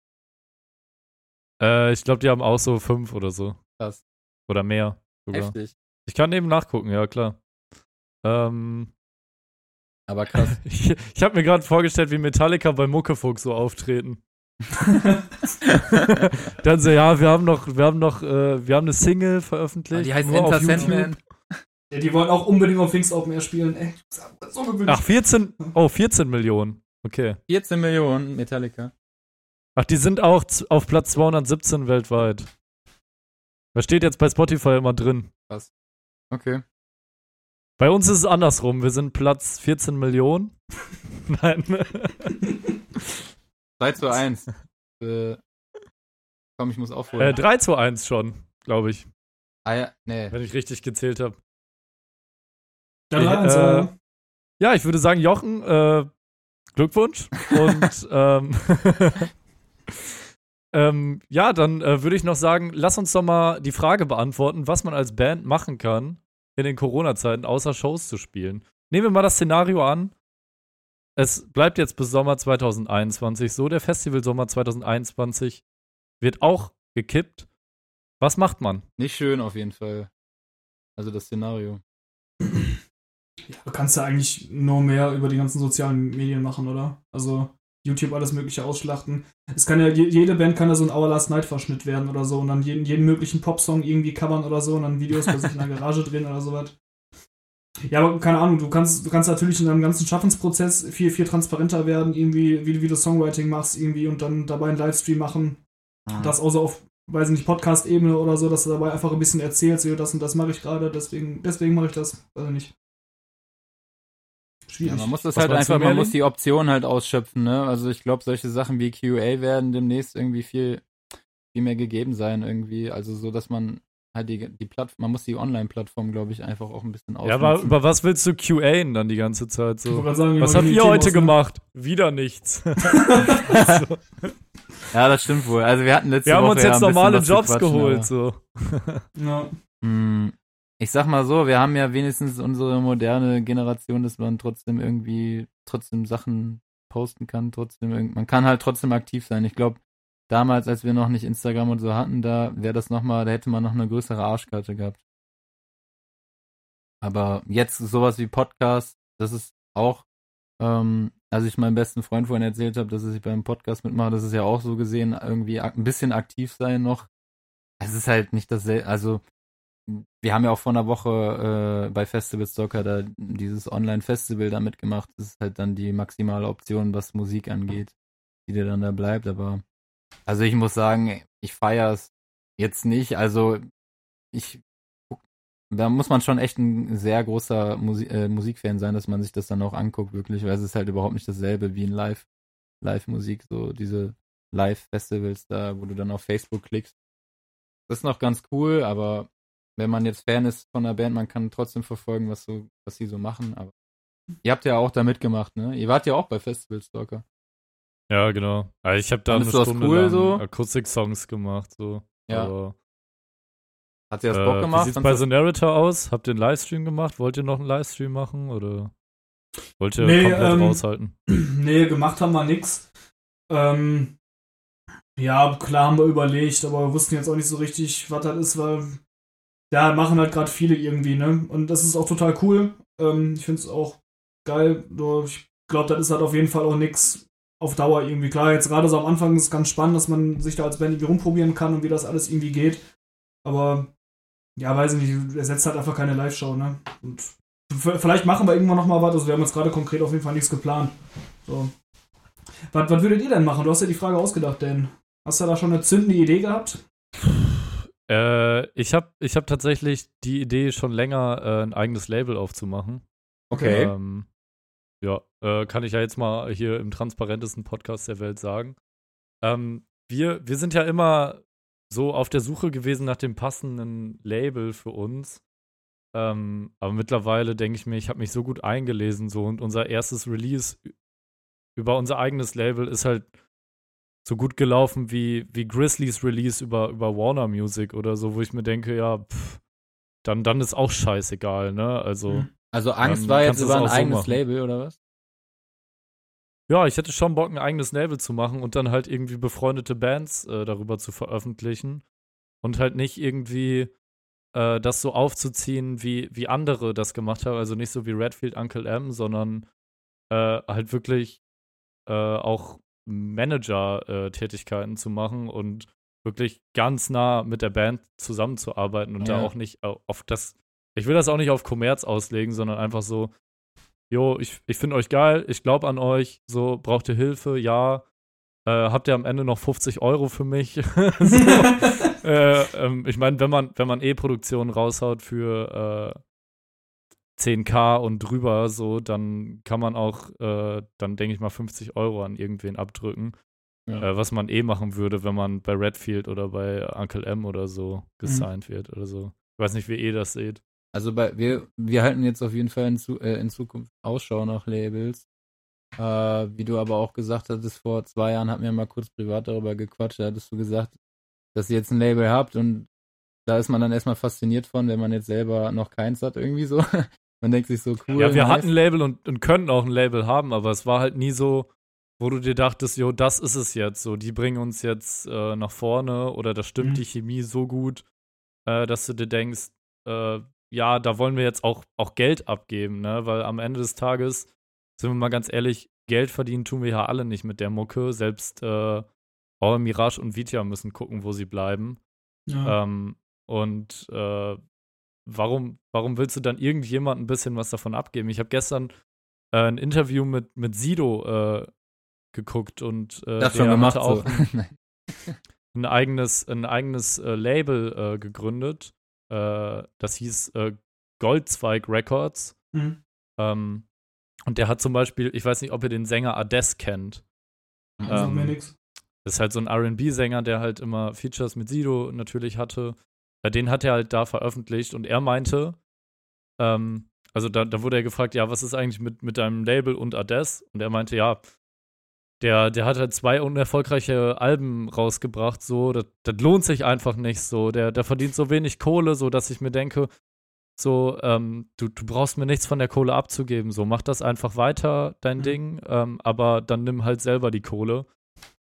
Äh, ich glaube, die haben auch so 5 oder so. Krass. Oder mehr. Sogar. Heftig. Ich kann eben nachgucken, ja, klar. Ähm, Aber krass. ich ich habe mir gerade vorgestellt, wie Metallica bei Muckefuchs so auftreten. Dann so, ja, wir haben noch, wir haben noch, äh, wir haben eine Single veröffentlicht. Die heißt Enter. Sandman. Ja, die wollen auch unbedingt auf Wings Open Air spielen. Ey, so gewünscht. Ach, 14, oh, 14 Millionen. Okay. 14 Millionen Metallica. Ach, die sind auch auf Platz 217 weltweit. Da steht jetzt bei Spotify immer drin. Okay. Bei uns ist es andersrum. Wir sind Platz 14 Millionen. Nein. 3 zu 1. äh, komm, ich muss aufholen. äh, 3 zu 1 schon, glaube ich, ah, ja, nee. wenn ich richtig gezählt habe. Äh, ja. Ja, ich würde sagen, Jochen, äh, Glückwunsch. Und ähm, ähm, ja, dann äh, würde ich noch sagen, lass uns doch mal die Frage beantworten, was man als Band machen kann in den Corona-Zeiten, außer Shows zu spielen. Nehmen wir mal das Szenario an. Es bleibt jetzt bis Sommer 2021 so. Der Festival Sommer 2021 wird auch gekippt. Was macht man? Nicht schön auf jeden Fall. Also das Szenario. Ja, du kannst ja eigentlich nur mehr über die ganzen sozialen Medien machen, oder? Also YouTube alles mögliche ausschlachten. Es kann ja, je- jede Band kann ja so ein Our Last Night Verschnitt werden oder so und dann jeden, jeden möglichen Popsong irgendwie covern oder so und dann Videos bei sich in der Garage drehen oder sowas. Ja, aber keine Ahnung, du kannst, du kannst natürlich in deinem ganzen Schaffensprozess viel, viel transparenter werden, irgendwie, wie, wie du Songwriting machst, irgendwie und dann dabei einen Livestream machen. Das außer auf, weiß ich nicht, Podcast-Ebene oder so, dass du dabei einfach ein bisschen erzählst, so, das und das mache ich gerade, deswegen, deswegen mache ich das. Weiß ich nicht. Ja, Schwierig. man muss das Was halt einfach, man muss die Option halt ausschöpfen, ne? Also ich glaube, solche Sachen wie QA werden demnächst irgendwie viel, viel mehr gegeben sein, irgendwie. Also so, dass man halt die, die Plattform, man muss die Online-Plattform, glaube ich, einfach auch ein bisschen ausnutzen. Ja, aber über was willst du QAen dann die ganze Zeit so? sagen, Was habt ihr heute gemacht? Wieder nichts. Ja, das stimmt wohl. Also wir hatten letzte Wir haben Woche uns ja jetzt bisschen normale Jobs geholt, so. Ja. Hm, Ich sag mal so, wir haben ja wenigstens unsere moderne Generation, dass man trotzdem irgendwie trotzdem Sachen posten kann, trotzdem irgend- man kann halt trotzdem aktiv sein. Ich glaube, damals, als wir noch nicht Instagram und so hatten, da wäre das noch mal, da hätte man noch eine größere Arschkarte gehabt. Aber jetzt sowas wie Podcast, das ist auch, ähm, als ich meinem besten Freund vorhin erzählt habe, dass ich beim Podcast mitmache, das ist ja auch so gesehen, irgendwie ein bisschen aktiv sein noch. Es ist halt nicht dasselbe, also wir haben ja auch vor einer Woche äh, bei Festival Stalker da dieses Online-Festival da mitgemacht. Das ist halt dann die maximale Option, was Musik angeht, die dir dann da bleibt. Aber also ich muss sagen, ich feiere es jetzt nicht. Also ich da muss man schon echt ein sehr großer Musi äh, Musikfan sein, dass man sich das dann auch anguckt, wirklich, weil es ist halt überhaupt nicht dasselbe wie in Live, Live-Musik, so diese Live-Festivals da, wo du dann auf Facebook klickst. Das ist noch ganz cool, aber wenn man jetzt Fan ist von der Band, man kann trotzdem verfolgen, was so, was sie so machen, aber ihr habt ja auch da mitgemacht, ne? Ihr wart ja auch bei Festival Stalker. Ja, genau. Also ich habe da Fandest eine Stunde cool lang so? Akustik-Songs gemacht, so. Ja. Aber, Hat dir das äh, Bock Wie gemacht? sieht's Fandst bei The Narrator aus? Habt ihr einen Livestream gemacht? Wollt ihr noch einen Livestream machen oder wollt ihr Nee, komplett ähm, raushalten? nee, gemacht haben wir nix. Ähm, ja, klar haben wir überlegt, aber wir wussten jetzt auch nicht so richtig, was das ist, weil ja, machen halt gerade viele irgendwie, ne? Und das ist auch total cool. Ähm, ich finde es auch geil. Ich glaube, das ist halt auf jeden Fall auch nix auf Dauer irgendwie. Klar, jetzt gerade so am Anfang ist es ganz spannend, dass man sich da als Band irgendwie rumprobieren kann und wie das alles irgendwie geht. Aber ja, weiß ich nicht, ersetzt halt einfach keine Live-Show, ne? Und vielleicht machen wir irgendwann nochmal was. Also wir haben jetzt gerade konkret auf jeden Fall nichts geplant. So. Was, was würdet ihr denn machen? Du hast ja die Frage ausgedacht, denn hast du da schon eine zündende Idee gehabt? Äh, ich habe ich hab tatsächlich die Idee, schon länger äh, ein eigenes Label aufzumachen. Okay. Ähm, ja, äh, kann ich ja jetzt mal hier im transparentesten Podcast der Welt sagen. Ähm, wir, wir sind ja immer so auf der Suche gewesen nach dem passenden Label für uns. Ähm, aber mittlerweile denke ich mir, ich habe mich so gut eingelesen so und unser erstes Release über unser eigenes Label ist halt so gut gelaufen wie, wie Grizzlies Release über, über Warner Music oder so, wo ich mir denke, ja, pff, dann, dann ist auch scheißegal, ne? Also. Mhm. Also Angst war jetzt über ein so eigenes machen. Label, oder was? Ja, ich hätte schon Bock, ein eigenes Label zu machen und dann halt irgendwie befreundete Bands äh, darüber zu veröffentlichen und halt nicht irgendwie äh, das so aufzuziehen, wie, wie andere das gemacht haben. Also nicht so wie Redfield Uncle M, sondern äh, halt wirklich äh, auch Manager-Tätigkeiten zu machen und wirklich ganz nah mit der Band zusammenzuarbeiten und da Ja. auch nicht au- auf das, ich will das auch nicht auf Kommerz auslegen, sondern einfach so, jo, ich, ich finde euch geil, ich glaube an euch, so, braucht ihr Hilfe, ja, äh, habt ihr am Ende noch 50 Euro für mich? so, äh, ähm, ich meine, wenn man, wenn man E-Produktionen raushaut für äh, 10k und drüber, so, dann kann man auch, äh, dann denke ich mal, 50 Euro an irgendwen abdrücken. Ja. Äh, was man eh machen würde, wenn man bei Redfield oder bei Uncle M oder so gesigned wird oder so. Ich weiß nicht, wie ihr das seht. Also bei, wir, wir halten jetzt auf jeden Fall in, zu, äh, in Zukunft Ausschau nach Labels. Äh, wie du aber auch gesagt hattest, vor zwei Jahren hatten wir mal kurz privat darüber gequatscht. Da hattest du gesagt, dass ihr jetzt ein Label habt und da ist man dann erstmal fasziniert von, wenn man jetzt selber noch keins hat, irgendwie so. Man denkt sich so cool. ja, wir nice. hatten ein Label und, und könnten auch ein Label haben, aber es war halt nie so, wo du dir dachtest, jo, das ist es jetzt. So, die bringen uns jetzt äh, nach vorne oder da stimmt Mhm. die Chemie so gut, äh, dass du dir denkst, äh, ja, da wollen wir jetzt auch, auch Geld abgeben, ne? Weil am Ende des Tages, sind wir mal ganz ehrlich, Geld verdienen tun wir ja alle nicht mit der Mucke. Selbst äh, Mirage und Vitya müssen gucken, wo sie bleiben. Ja. Ähm, und äh, warum, warum willst du dann irgendjemand ein bisschen was davon abgeben? Ich habe gestern äh, ein Interview mit, mit Sido äh, geguckt und äh, das der schon gemacht hatte auch so. ein eigenes, ein eigenes äh, Label äh, gegründet. Äh, das hieß äh, Goldzweig Records. Mhm. Ähm, und der hat zum Beispiel, ich weiß nicht, ob ihr den Sänger Ades kennt. Also ähm. Das ist halt so ein RB-Sänger, der halt immer Features mit Sido natürlich hatte. Äh, Den hat er halt da veröffentlicht und er meinte, ähm, also da, da wurde er gefragt, ja, was ist eigentlich mit, mit deinem Label und Ades? Und er meinte, ja, der, der hat halt zwei unerfolgreiche Alben rausgebracht, so, das, das lohnt sich einfach nicht so. Der, der verdient so wenig Kohle, so dass ich mir denke, so, ähm, du, du brauchst mir nichts von der Kohle abzugeben, so, mach das einfach weiter, dein Mhm. Ding, ähm, aber dann nimm halt selber die Kohle.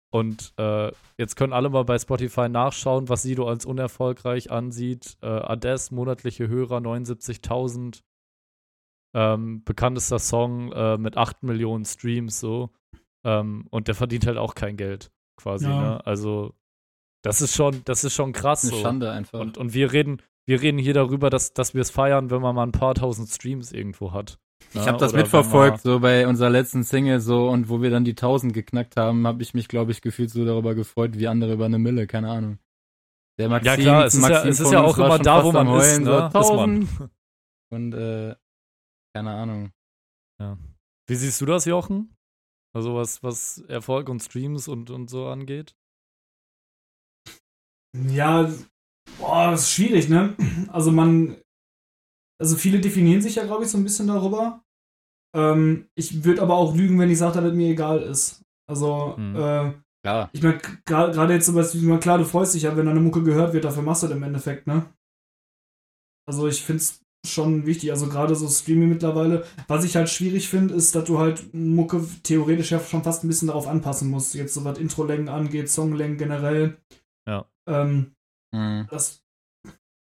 Und äh, jetzt können alle mal bei Spotify nachschauen, was Sido als unerfolgreich ansieht. Äh, Ades, monatliche Hörer, 79.000. Ähm, bekanntester Song äh, mit 8 Millionen Streams, so. Ähm, und der verdient halt auch kein Geld, quasi, Ja. ne? Also, das ist schon, das ist schon krass. Eine so. Schande einfach. Und, und wir reden, wir reden hier darüber, dass, dass wir es feiern, wenn man mal ein paar tausend Streams irgendwo hat. Ich Ja, habe das mitverfolgt, so bei unserer letzten Single so und wo wir dann die 1000 geknackt haben, habe ich mich, glaube ich, gefühlt so darüber gefreut, wie andere über eine Mille, keine Ahnung. Der Maxim, Ja, klar, es ist ja, Maxim es ist ja auch immer da, wo man ist, Heulen, ne? so Ist 1000 man. und äh, keine Ahnung. Wie siehst du das, Jochen? Also was, was Erfolg und Streams und, und so angeht? Ja, boah, das ist schwierig, ne? Also man, also viele definieren sich ja, glaube ich, so ein bisschen darüber. Ähm, ich würde aber auch lügen, wenn ich sage, dass es mir egal ist. Also, Hm. äh, Klar. ich meine, gerade jetzt sowas wie mal klar, du freust dich ja, wenn deine Mucke gehört wird, dafür machst du das im Endeffekt, ne? Also ich finde es schon wichtig, also gerade so Streaming mittlerweile. Was ich halt schwierig finde, ist, dass du halt Mucke theoretisch ja schon fast ein bisschen darauf anpassen musst. Jetzt so was Intro-Längen angeht, Songlängen generell. Ja. Ähm, Mhm. dass,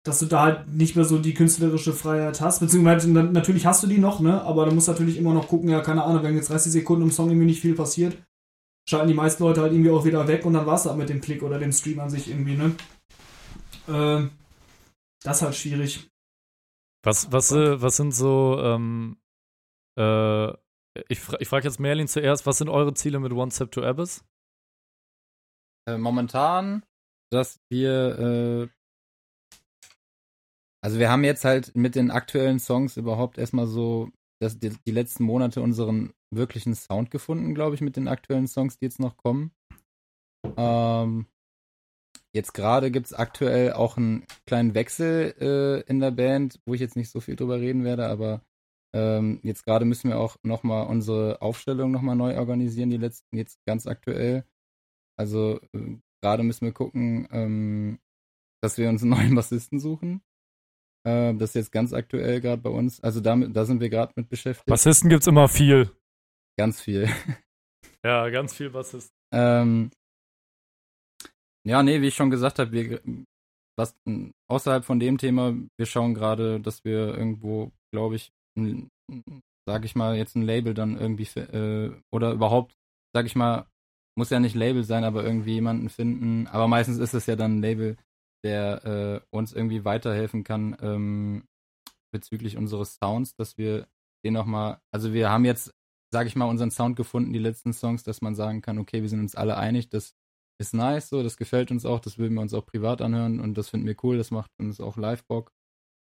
dass du da halt nicht mehr so die künstlerische Freiheit hast. Beziehungsweise na- natürlich hast du die noch, ne? Aber du musst natürlich immer noch gucken, ja, keine Ahnung, wenn jetzt 30 Sekunden im Song irgendwie nicht viel passiert, schalten die meisten Leute halt irgendwie auch wieder weg und dann war's das mit dem Klick oder dem Stream an sich irgendwie, ne? Ähm, das ist halt schwierig. Was, was, äh, was sind so, ähm, äh, ich, fra ich frage jetzt Merlin zuerst, was sind eure Ziele mit One Step to Abyss? Äh, momentan, dass wir, äh, also wir haben jetzt halt mit den aktuellen Songs überhaupt erstmal so das, die, die letzten Monate unseren wirklichen Sound gefunden, glaube ich, mit den aktuellen Songs, die jetzt noch kommen. Ähm, jetzt gerade gibt es aktuell auch einen kleinen Wechsel äh, in der Band, wo ich jetzt nicht so viel drüber reden werde, aber ähm, jetzt gerade müssen wir auch nochmal unsere Aufstellung nochmal neu organisieren, die letzten, jetzt ganz aktuell. Also äh, gerade müssen wir gucken, ähm, dass wir uns einen neuen Bassisten suchen. Äh, das ist jetzt ganz aktuell gerade bei uns. Also damit, da sind wir gerade mit beschäftigt. Bassisten gibt es immer viel. Ganz viel. Ja, ganz viel Bassisten. Ähm, ja, nee, wie ich schon gesagt habe, wir was außerhalb von dem Thema, wir schauen gerade, dass wir irgendwo, glaube ich, ein, sag ich mal, jetzt ein Label dann irgendwie äh, oder überhaupt, sag ich mal, muss ja nicht Label sein, aber irgendwie jemanden finden. Aber meistens ist es ja dann ein Label, der äh, uns irgendwie weiterhelfen kann ähm, bezüglich unseres Sounds, dass wir den nochmal, also wir haben jetzt, sag ich mal, unseren Sound gefunden, die letzten Songs, dass man sagen kann, okay, wir sind uns alle einig, das ist nice, so, das gefällt uns auch, das würden wir uns auch privat anhören und das finden wir cool, das macht uns auch live Bock.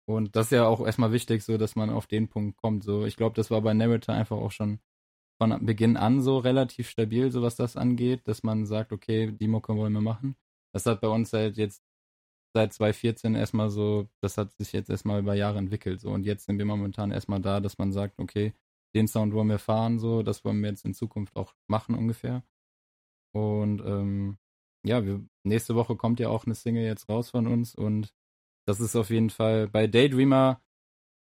Und das ist ja auch erstmal wichtig, so, dass man auf den Punkt kommt. So, ich glaube, das war bei Narrator einfach auch schon von Beginn an so relativ stabil, so was das angeht, dass man sagt, okay, die Mucke wollen wir machen. Das hat bei uns halt jetzt seit 2014 erstmal so, das hat sich jetzt erstmal über Jahre entwickelt. So, und jetzt sind wir momentan erstmal da, dass man sagt, okay, den Sound wollen wir fahren, so, das wollen wir jetzt in Zukunft auch machen ungefähr. Und ähm, ja, wir, nächste Woche kommt ja auch eine Single jetzt raus von uns und das ist auf jeden Fall bei Daydreamer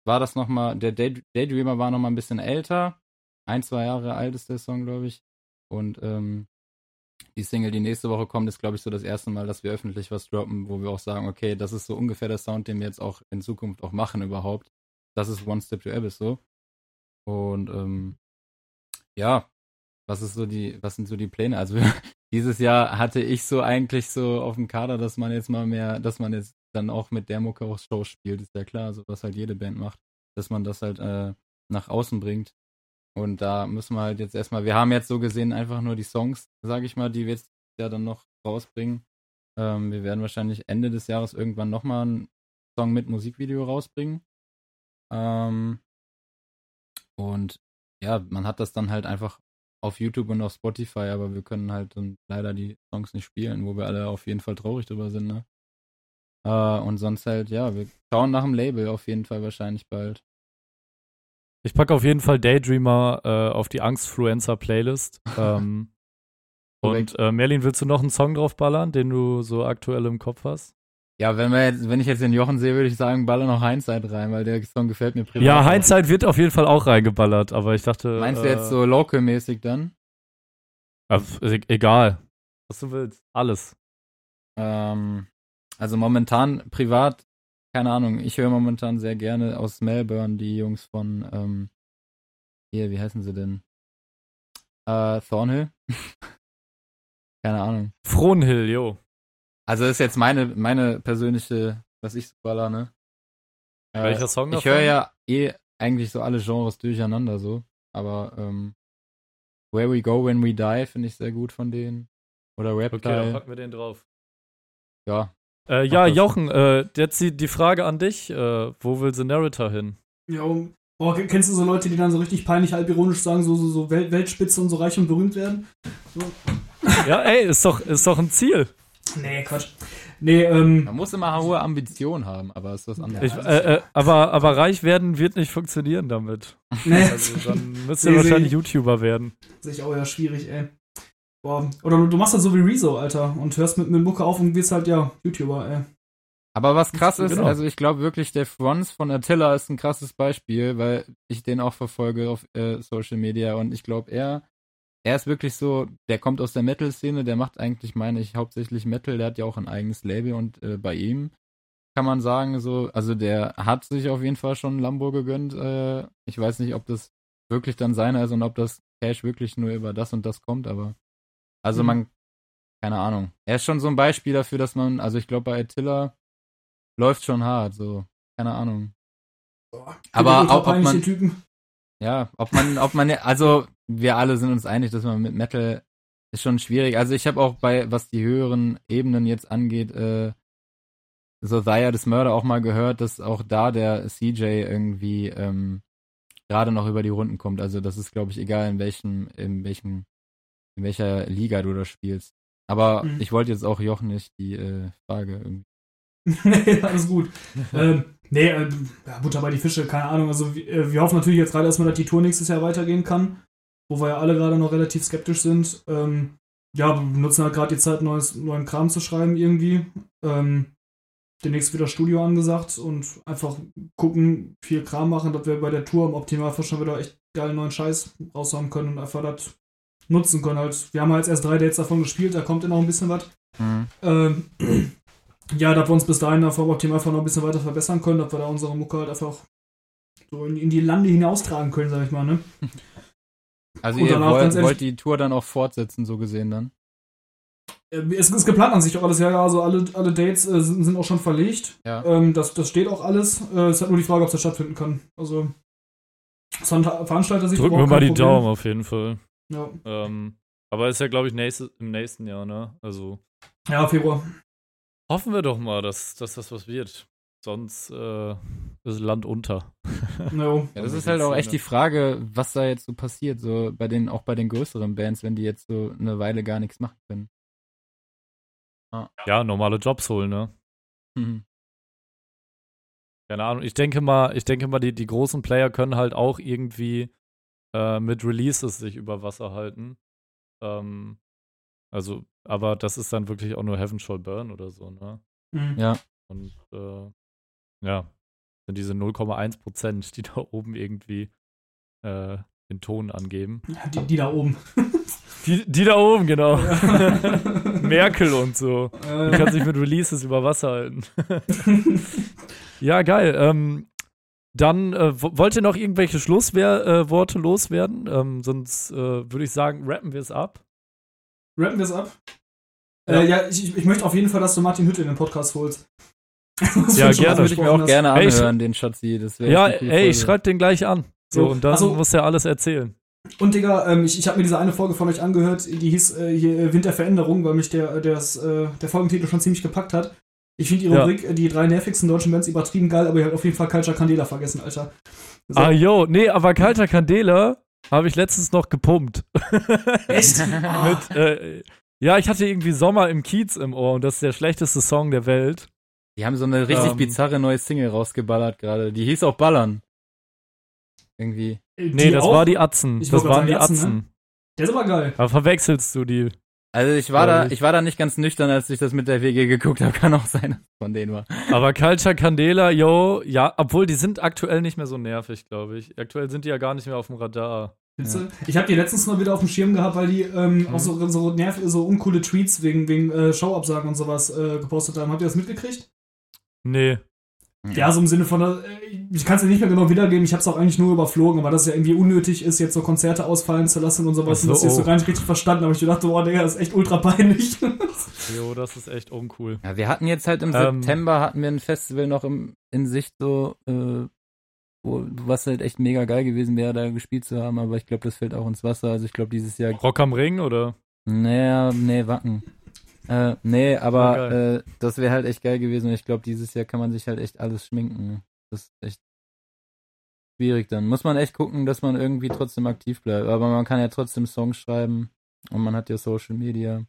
war das nochmal, der Day, Daydreamer war nochmal ein bisschen älter. Ein, zwei Jahre alt ist der Song, glaube ich. Und ähm, die Single, die nächste Woche kommt, ist, glaube ich, so das erste Mal, dass wir öffentlich was droppen, wo wir auch sagen, okay, das ist so ungefähr der Sound, den wir jetzt auch in Zukunft auch machen überhaupt. Das ist One Step to Abyss so. Und ähm, ja, was ist so die, was sind so die Pläne? Also dieses Jahr hatte ich so eigentlich so auf dem Kader, dass man jetzt mal mehr, dass man jetzt dann auch mit der Mucke auch Show spielt, ist ja klar, so was halt jede Band macht, dass man das halt äh, nach außen bringt. Und da müssen wir halt jetzt erstmal, wir haben jetzt so gesehen einfach nur die Songs, sage ich mal, die wir jetzt ja dann noch rausbringen. Ähm, wir werden wahrscheinlich Ende des Jahres irgendwann nochmal einen Song mit Musikvideo rausbringen. Ähm, und ja, man hat das dann halt einfach auf YouTube und auf Spotify, aber wir können halt dann leider die Songs nicht spielen, wo wir alle auf jeden Fall traurig drüber sind, ne? Äh, und sonst halt, ja, wir schauen nach dem Label auf jeden Fall wahrscheinlich bald. Ich packe auf jeden Fall Daydreamer äh, auf die Angstfluencer-Playlist. ähm, und äh, Merlin, willst du noch einen Song draufballern, den du so aktuell im Kopf hast? Ja, wenn, wir jetzt, wenn ich jetzt den Jochen sehe, würde ich sagen, baller noch Hindsight rein, weil der Song gefällt mir privat. Ja, Hindsight wird auf jeden Fall auch reingeballert, aber ich dachte. Meinst du jetzt äh, so local-mäßig dann? E egal. Was du willst. Alles. Ähm, also momentan privat, keine Ahnung, ich höre momentan sehr gerne aus Melbourne die Jungs von, ähm, hier, wie heißen sie denn? Äh, Thornhill? keine Ahnung. Frohnhill, jo. Also das ist jetzt meine, meine persönliche, was ich so baller, ne? Äh, Welcher Song Ich höre ja eh eigentlich so alle Genres durcheinander so. Aber ähm, Where We Go When We Die finde ich sehr gut von denen. Oder Rap Okay, dann packen wir den drauf. Ja. Äh, ja, Jochen, äh, jetzt die, die Frage an dich. Äh, wo will The Narrator hin? Ja, um, boah, kennst du so Leute, die dann so richtig peinlich halbironisch sagen, so, so, so Welt, Weltspitze und so reich und berühmt werden? So. Ja, ey, ist doch, ist doch ein Ziel. Nee, Quatsch. Nee, ähm. Man muss immer hohe Ambitionen haben, aber ist was anderes. Ich, äh, äh, aber, aber reich werden wird nicht funktionieren damit. Nee. Also dann müsst ihr nee, wahrscheinlich nee. YouTuber werden. Sehe ich auch ja schwierig, ey. Boah. Oder du machst halt so wie Rezo, Alter, und hörst mit, mit Mucke auf und wirst halt, ja, YouTuber, ey. Aber was krass ist, genau. also ich glaube wirklich, der Fronts von Attila ist ein krasses Beispiel, weil ich den auch verfolge auf äh, Social Media und ich glaube, er er ist wirklich so, der kommt aus der Metal-Szene, der macht eigentlich, meine ich, hauptsächlich Metal, der hat ja auch ein eigenes Label und äh, bei ihm kann man sagen, so, also der hat sich auf jeden Fall schon Lambo gegönnt. Äh, ich weiß nicht, ob das wirklich dann seiner ist und ob das Cash wirklich nur über das und das kommt, aber also mhm. man, keine Ahnung. Er ist schon so ein Beispiel dafür, dass man, also ich glaube bei Attila läuft schon hart, so, keine Ahnung. Boah, aber auch, ob man, Typen. ja, ob man, ob man, also wir alle sind uns einig, dass man mit Metal ist schon schwierig. Also ich habe auch bei, was die höheren Ebenen jetzt angeht, äh, so Thaya des Mörder auch mal gehört, dass auch da der CJ irgendwie ähm, gerade noch über die Runden kommt. Also das ist, glaube ich, egal in welchem, in welchem, in welcher Liga du da spielst. Aber Mhm. ich wollte jetzt auch Jochen nicht die äh, Frage irgendwie. nee, alles gut. ähm, nee, äh, Butter bei die Fische, keine Ahnung. Also wir, äh, wir hoffen natürlich jetzt gerade erstmal, dass die Tour nächstes Jahr weitergehen kann, wo wir ja alle gerade noch relativ skeptisch sind. Ähm, ja, wir nutzen halt gerade die Zeit, neues, neuen Kram zu schreiben irgendwie. Ähm, demnächst wieder Studio angesagt und einfach gucken, viel Kram machen, dass wir bei der Tour im Optimalfall schon wieder echt geilen neuen Scheiß raushauen können und einfach das nutzen können. Halt, wir haben halt erst drei Dates davon gespielt, da kommt ja noch ein bisschen was. Ähm, ja, dass wir uns bis dahin einfach im Optimalfall noch ein bisschen weiter verbessern können, dass wir da unsere Mucke halt einfach so in, in die Lande hinaustragen können, sag ich mal, ne? Also Und ihr danach, wollt, ehrlich- wollt die Tour dann auch fortsetzen, so gesehen dann? Es ist geplant an sich auch alles, ja, ja, also alle, alle Dates äh, sind, sind auch schon verlegt. Ja. Ähm, das, das steht auch alles. Äh, es ist halt nur die Frage, ob das stattfinden kann. Also, es ein Veranstalter sich Drücken wir mal die Problem. Daumen auf jeden Fall. Ja. Ähm, aber ist ja, glaube ich, nächste, im nächsten Jahr, ne? Also ja, Februar. hoffen wir doch mal, dass, dass das was wird. Sonst äh, ist Land unter. No. Ja, das ist halt auch echt die Frage, was da jetzt so passiert, so bei den, auch bei den größeren Bands, wenn die jetzt so eine Weile gar nichts machen können. Ja, normale Jobs holen, ne? Mhm. Keine Ahnung. Ich denke mal, ich denke mal, die, die großen Player können halt auch irgendwie äh, mit Releases sich über Wasser halten. Ähm, also, aber das ist dann wirklich auch nur Heaven Shall Burn oder so, ne? Mhm. Ja. Und äh, ja, sind diese 0,1 Prozent, die da oben irgendwie äh, den Ton angeben. Die, die da oben. Die, die da oben, genau. Ja. Merkel und so. Die Äh, kann sich mit Releases über Wasser halten. ja, geil. Ähm, dann äh, wo- wollt ihr noch irgendwelche Schlussworte äh, loswerden? Ähm, sonst äh, würde ich sagen, rappen wir es ab. Rappen wir es ab? Ja. Äh, ja, ich, ich- möchte auf jeden Fall, dass du Martin Hütte in den Podcast holst. Ja, gerne. Das würde ich mir auch hast. gerne Ey, ich- anhören, den Schatzi. Ja, ey, ich Folge. schreib den gleich an. So, Jo, und dann also- muss er alles erzählen. Und Digga, ähm, ich, ich habe mir diese eine Folge von euch angehört, die hieß äh, hier äh, Winterveränderung, weil mich der, der, das, äh, der Folgentitel schon ziemlich gepackt hat. Ich finde die Ja. Rubrik, äh, die drei nervigsten deutschen Bands übertrieben geil, aber ihr habt auf jeden Fall Culture Candela vergessen, Alter. So. Ah, yo, nee, aber Kalter Candela habe ich letztens noch gepumpt. Echt? Mit, äh, ja, ich hatte irgendwie Sommer im Kiez im Ohr und das ist der schlechteste Song der Welt. Die haben so eine richtig Ähm. bizarre neue Single rausgeballert gerade. Die hieß auch Ballern. Irgendwie. Äh, Nee, das auch? war die Atzen. Ich Das waren die sagen, die Atzen. Atzen, Der ist aber geil. Da verwechselst du die. Also ich war da, ich. ich war da nicht ganz nüchtern, als ich das mit der WG geguckt habe. Kann auch sein, dass es von denen war. Aber Culture Candela, yo, ja, obwohl die sind aktuell nicht mehr so nervig, glaube ich. Aktuell sind die ja gar nicht mehr auf dem Radar. Du? Ich habe die letztens noch wieder auf dem Schirm gehabt, weil die ähm, Mhm. auch so, so, nerv so uncoole Tweets wegen, wegen äh, Showabsagen und sowas äh, gepostet haben. Habt ihr das mitgekriegt? Nee. Ja, so im Sinne von, äh, ich kann es dir nicht mehr genau wiedergeben, ich habe es auch eigentlich nur überflogen, aber dass es ja irgendwie unnötig ist, jetzt so Konzerte ausfallen zu lassen und sowas. Ach so, und das ist so oh. gar nicht richtig verstanden, aber ich dachte, boah, Digga, das ist echt ultra peinlich. Jo, das ist echt uncool. Ja, wir hatten jetzt halt im Ähm. September hatten wir ein Festival noch im, in Sicht so, äh, wo, was halt echt mega geil gewesen wäre, da gespielt zu haben, aber ich glaube, das fällt auch ins Wasser. Also ich glaube, dieses Jahr Rock am Ring oder? Naja, nee, Wacken. Äh, nee, aber äh, das wäre halt echt geil gewesen und ich glaube, dieses Jahr kann man sich halt echt alles schminken. Das ist echt schwierig dann. Muss man echt gucken, dass man irgendwie trotzdem aktiv bleibt. Aber man kann ja trotzdem Songs schreiben und man hat ja Social Media.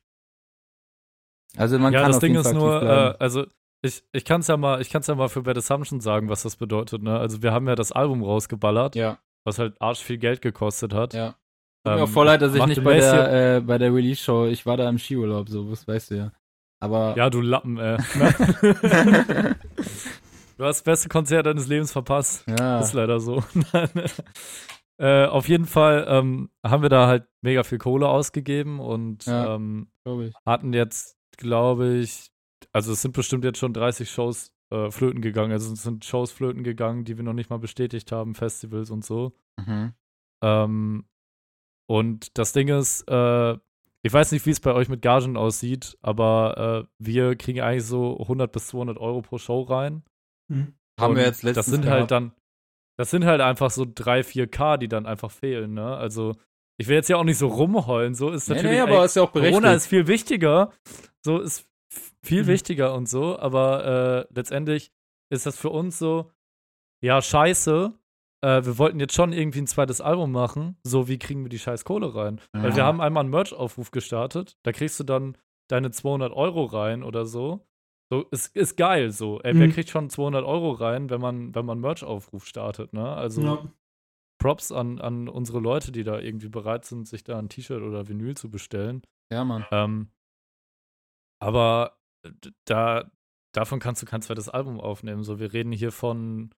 Also man ja, kann das auf Ding jeden ist Fall nur, aktiv äh, also ich, ich kann es ja mal, ich kann ja mal für Bad Assumption sagen, was das bedeutet, ne? Also wir haben ja das Album rausgeballert, ja, was halt arsch viel Geld gekostet hat. ja. Tut mir Ähm, auch voll leid, dass ich nicht bei der, äh, bei der Release-Show, ich war da im Skiurlaub, so, das weißt du ja. Aber Ja, du Lappen, ey. du hast das beste Konzert deines Lebens verpasst. ja. Ist leider so. äh, auf jeden Fall ähm, haben wir da halt mega viel Kohle ausgegeben und Ja. ähm, hatten jetzt, glaube ich, also es sind bestimmt jetzt schon 30 Shows äh, flöten gegangen. Also es sind Shows flöten gegangen, die wir noch nicht mal bestätigt haben, Festivals und so. Mhm. Ähm, und das Ding ist, äh, ich weiß nicht, wie es bei euch mit Gagen aussieht, aber äh, wir kriegen eigentlich so 100 bis 200 Euro pro Show rein. Hm. Haben wir jetzt letztens Das sind gehabt. halt dann, das sind halt einfach so 3, 4K, die dann einfach fehlen, ne? Also, ich will jetzt ja auch nicht so rumheulen, so ist Nee, natürlich. nee, ey, aber ist ja auch berechtigt. Corona ist viel wichtiger, so ist viel Mhm. wichtiger und so, aber äh, letztendlich ist das für uns so, ja, scheiße, äh, wir wollten jetzt schon irgendwie ein zweites Album machen. So, wie kriegen wir die scheiß Kohle rein? Ja. Weil wir haben einmal einen Merch-Aufruf gestartet. Da kriegst du dann deine 200 Euro rein oder so. So, ist, ist geil so. Ey, wer Mhm. kriegt schon 200 Euro rein, wenn man, wenn man Merch-Aufruf startet, ne? Also, Ja. Props an, an unsere Leute, die da irgendwie bereit sind, sich da ein T-Shirt oder Vinyl zu bestellen. Ja, Mann. Ähm, aber da, davon kannst du kein zweites Album aufnehmen. So, wir reden hier von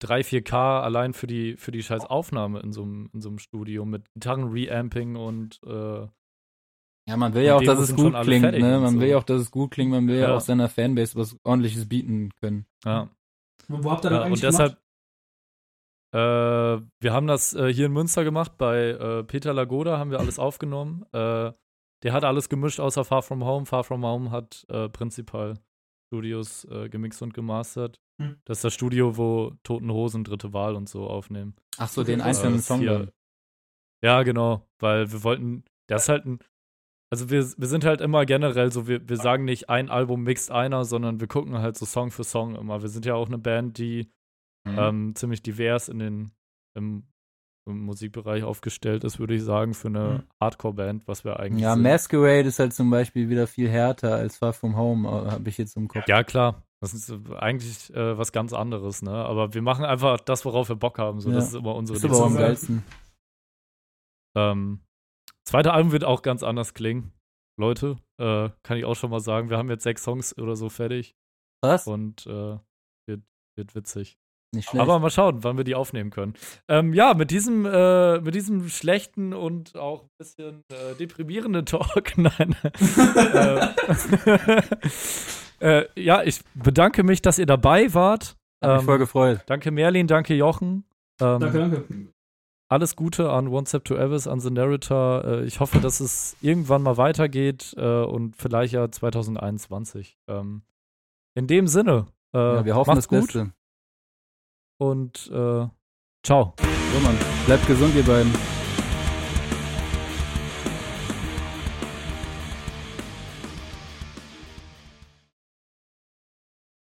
3, 4K allein für die, für die scheiß Aufnahme in so einem in so einem Studio mit Gitarren-Reamping und äh, Ja, man will ja auch, dass es gut klingt, ne? Man so. will ja auch, dass es gut klingt, man will ja, Ja. auch seiner Fanbase was ordentliches bieten können. ja. Wo, wo habt ihr das ja eigentlich und deshalb, gemacht? äh, wir haben das äh, hier in Münster gemacht, bei äh, Peter Lagoda haben wir alles aufgenommen. Äh, der hat alles gemischt außer Far From Home. Far From Home hat äh, Prinzipal Studios äh, gemixt und gemastert. Hm. Das ist das Studio, wo Toten Hosen dritte Wahl und so aufnehmen. Ach so, den einzelnen Song hier-. Ja, genau, weil wir wollten, das ist halt ein, also wir, wir sind halt immer generell so, wir, wir sagen nicht, ein Album mixt einer, sondern wir gucken halt so Song für Song immer. Wir sind ja auch eine Band, die Mhm. ähm, ziemlich divers in den, im, im Musikbereich aufgestellt ist, würde ich sagen, für eine Mhm. Hardcore-Band, was wir eigentlich Ja, sind. Masquerade ist halt zum Beispiel wieder viel härter als Far From Home, habe ich jetzt im Kopf. Ja, klar. Das ist äh, eigentlich äh, was ganz anderes, ne? Aber wir machen einfach das, worauf wir Bock haben. So, Ja. das ist immer unsere ist aber am geilsten. Ähm, zweite Album wird auch ganz anders klingen. Leute, äh, kann ich auch schon mal sagen. Wir haben jetzt sechs Songs oder so fertig Was? und äh, wird, wird witzig. Nicht schlecht. Aber mal schauen, wann wir die aufnehmen können. Ähm, ja, mit diesem, äh, mit diesem schlechten und auch ein bisschen äh, deprimierenden Talk, nein. äh, äh, ja, ich bedanke mich, dass ihr dabei wart. Hat mich Ähm, voll gefreut. danke Merlin, danke Jochen. Ähm, Danke, danke. alles Gute an One Step to Abyss, an The Narrator. Äh, ich hoffe, dass es irgendwann mal weitergeht äh, und vielleicht ja 2021. Ähm, in dem Sinne, äh, Ja, wir hoffen macht's das gut Beste. Und äh, ciao. So, Mann. Bleibt gesund, ihr beiden.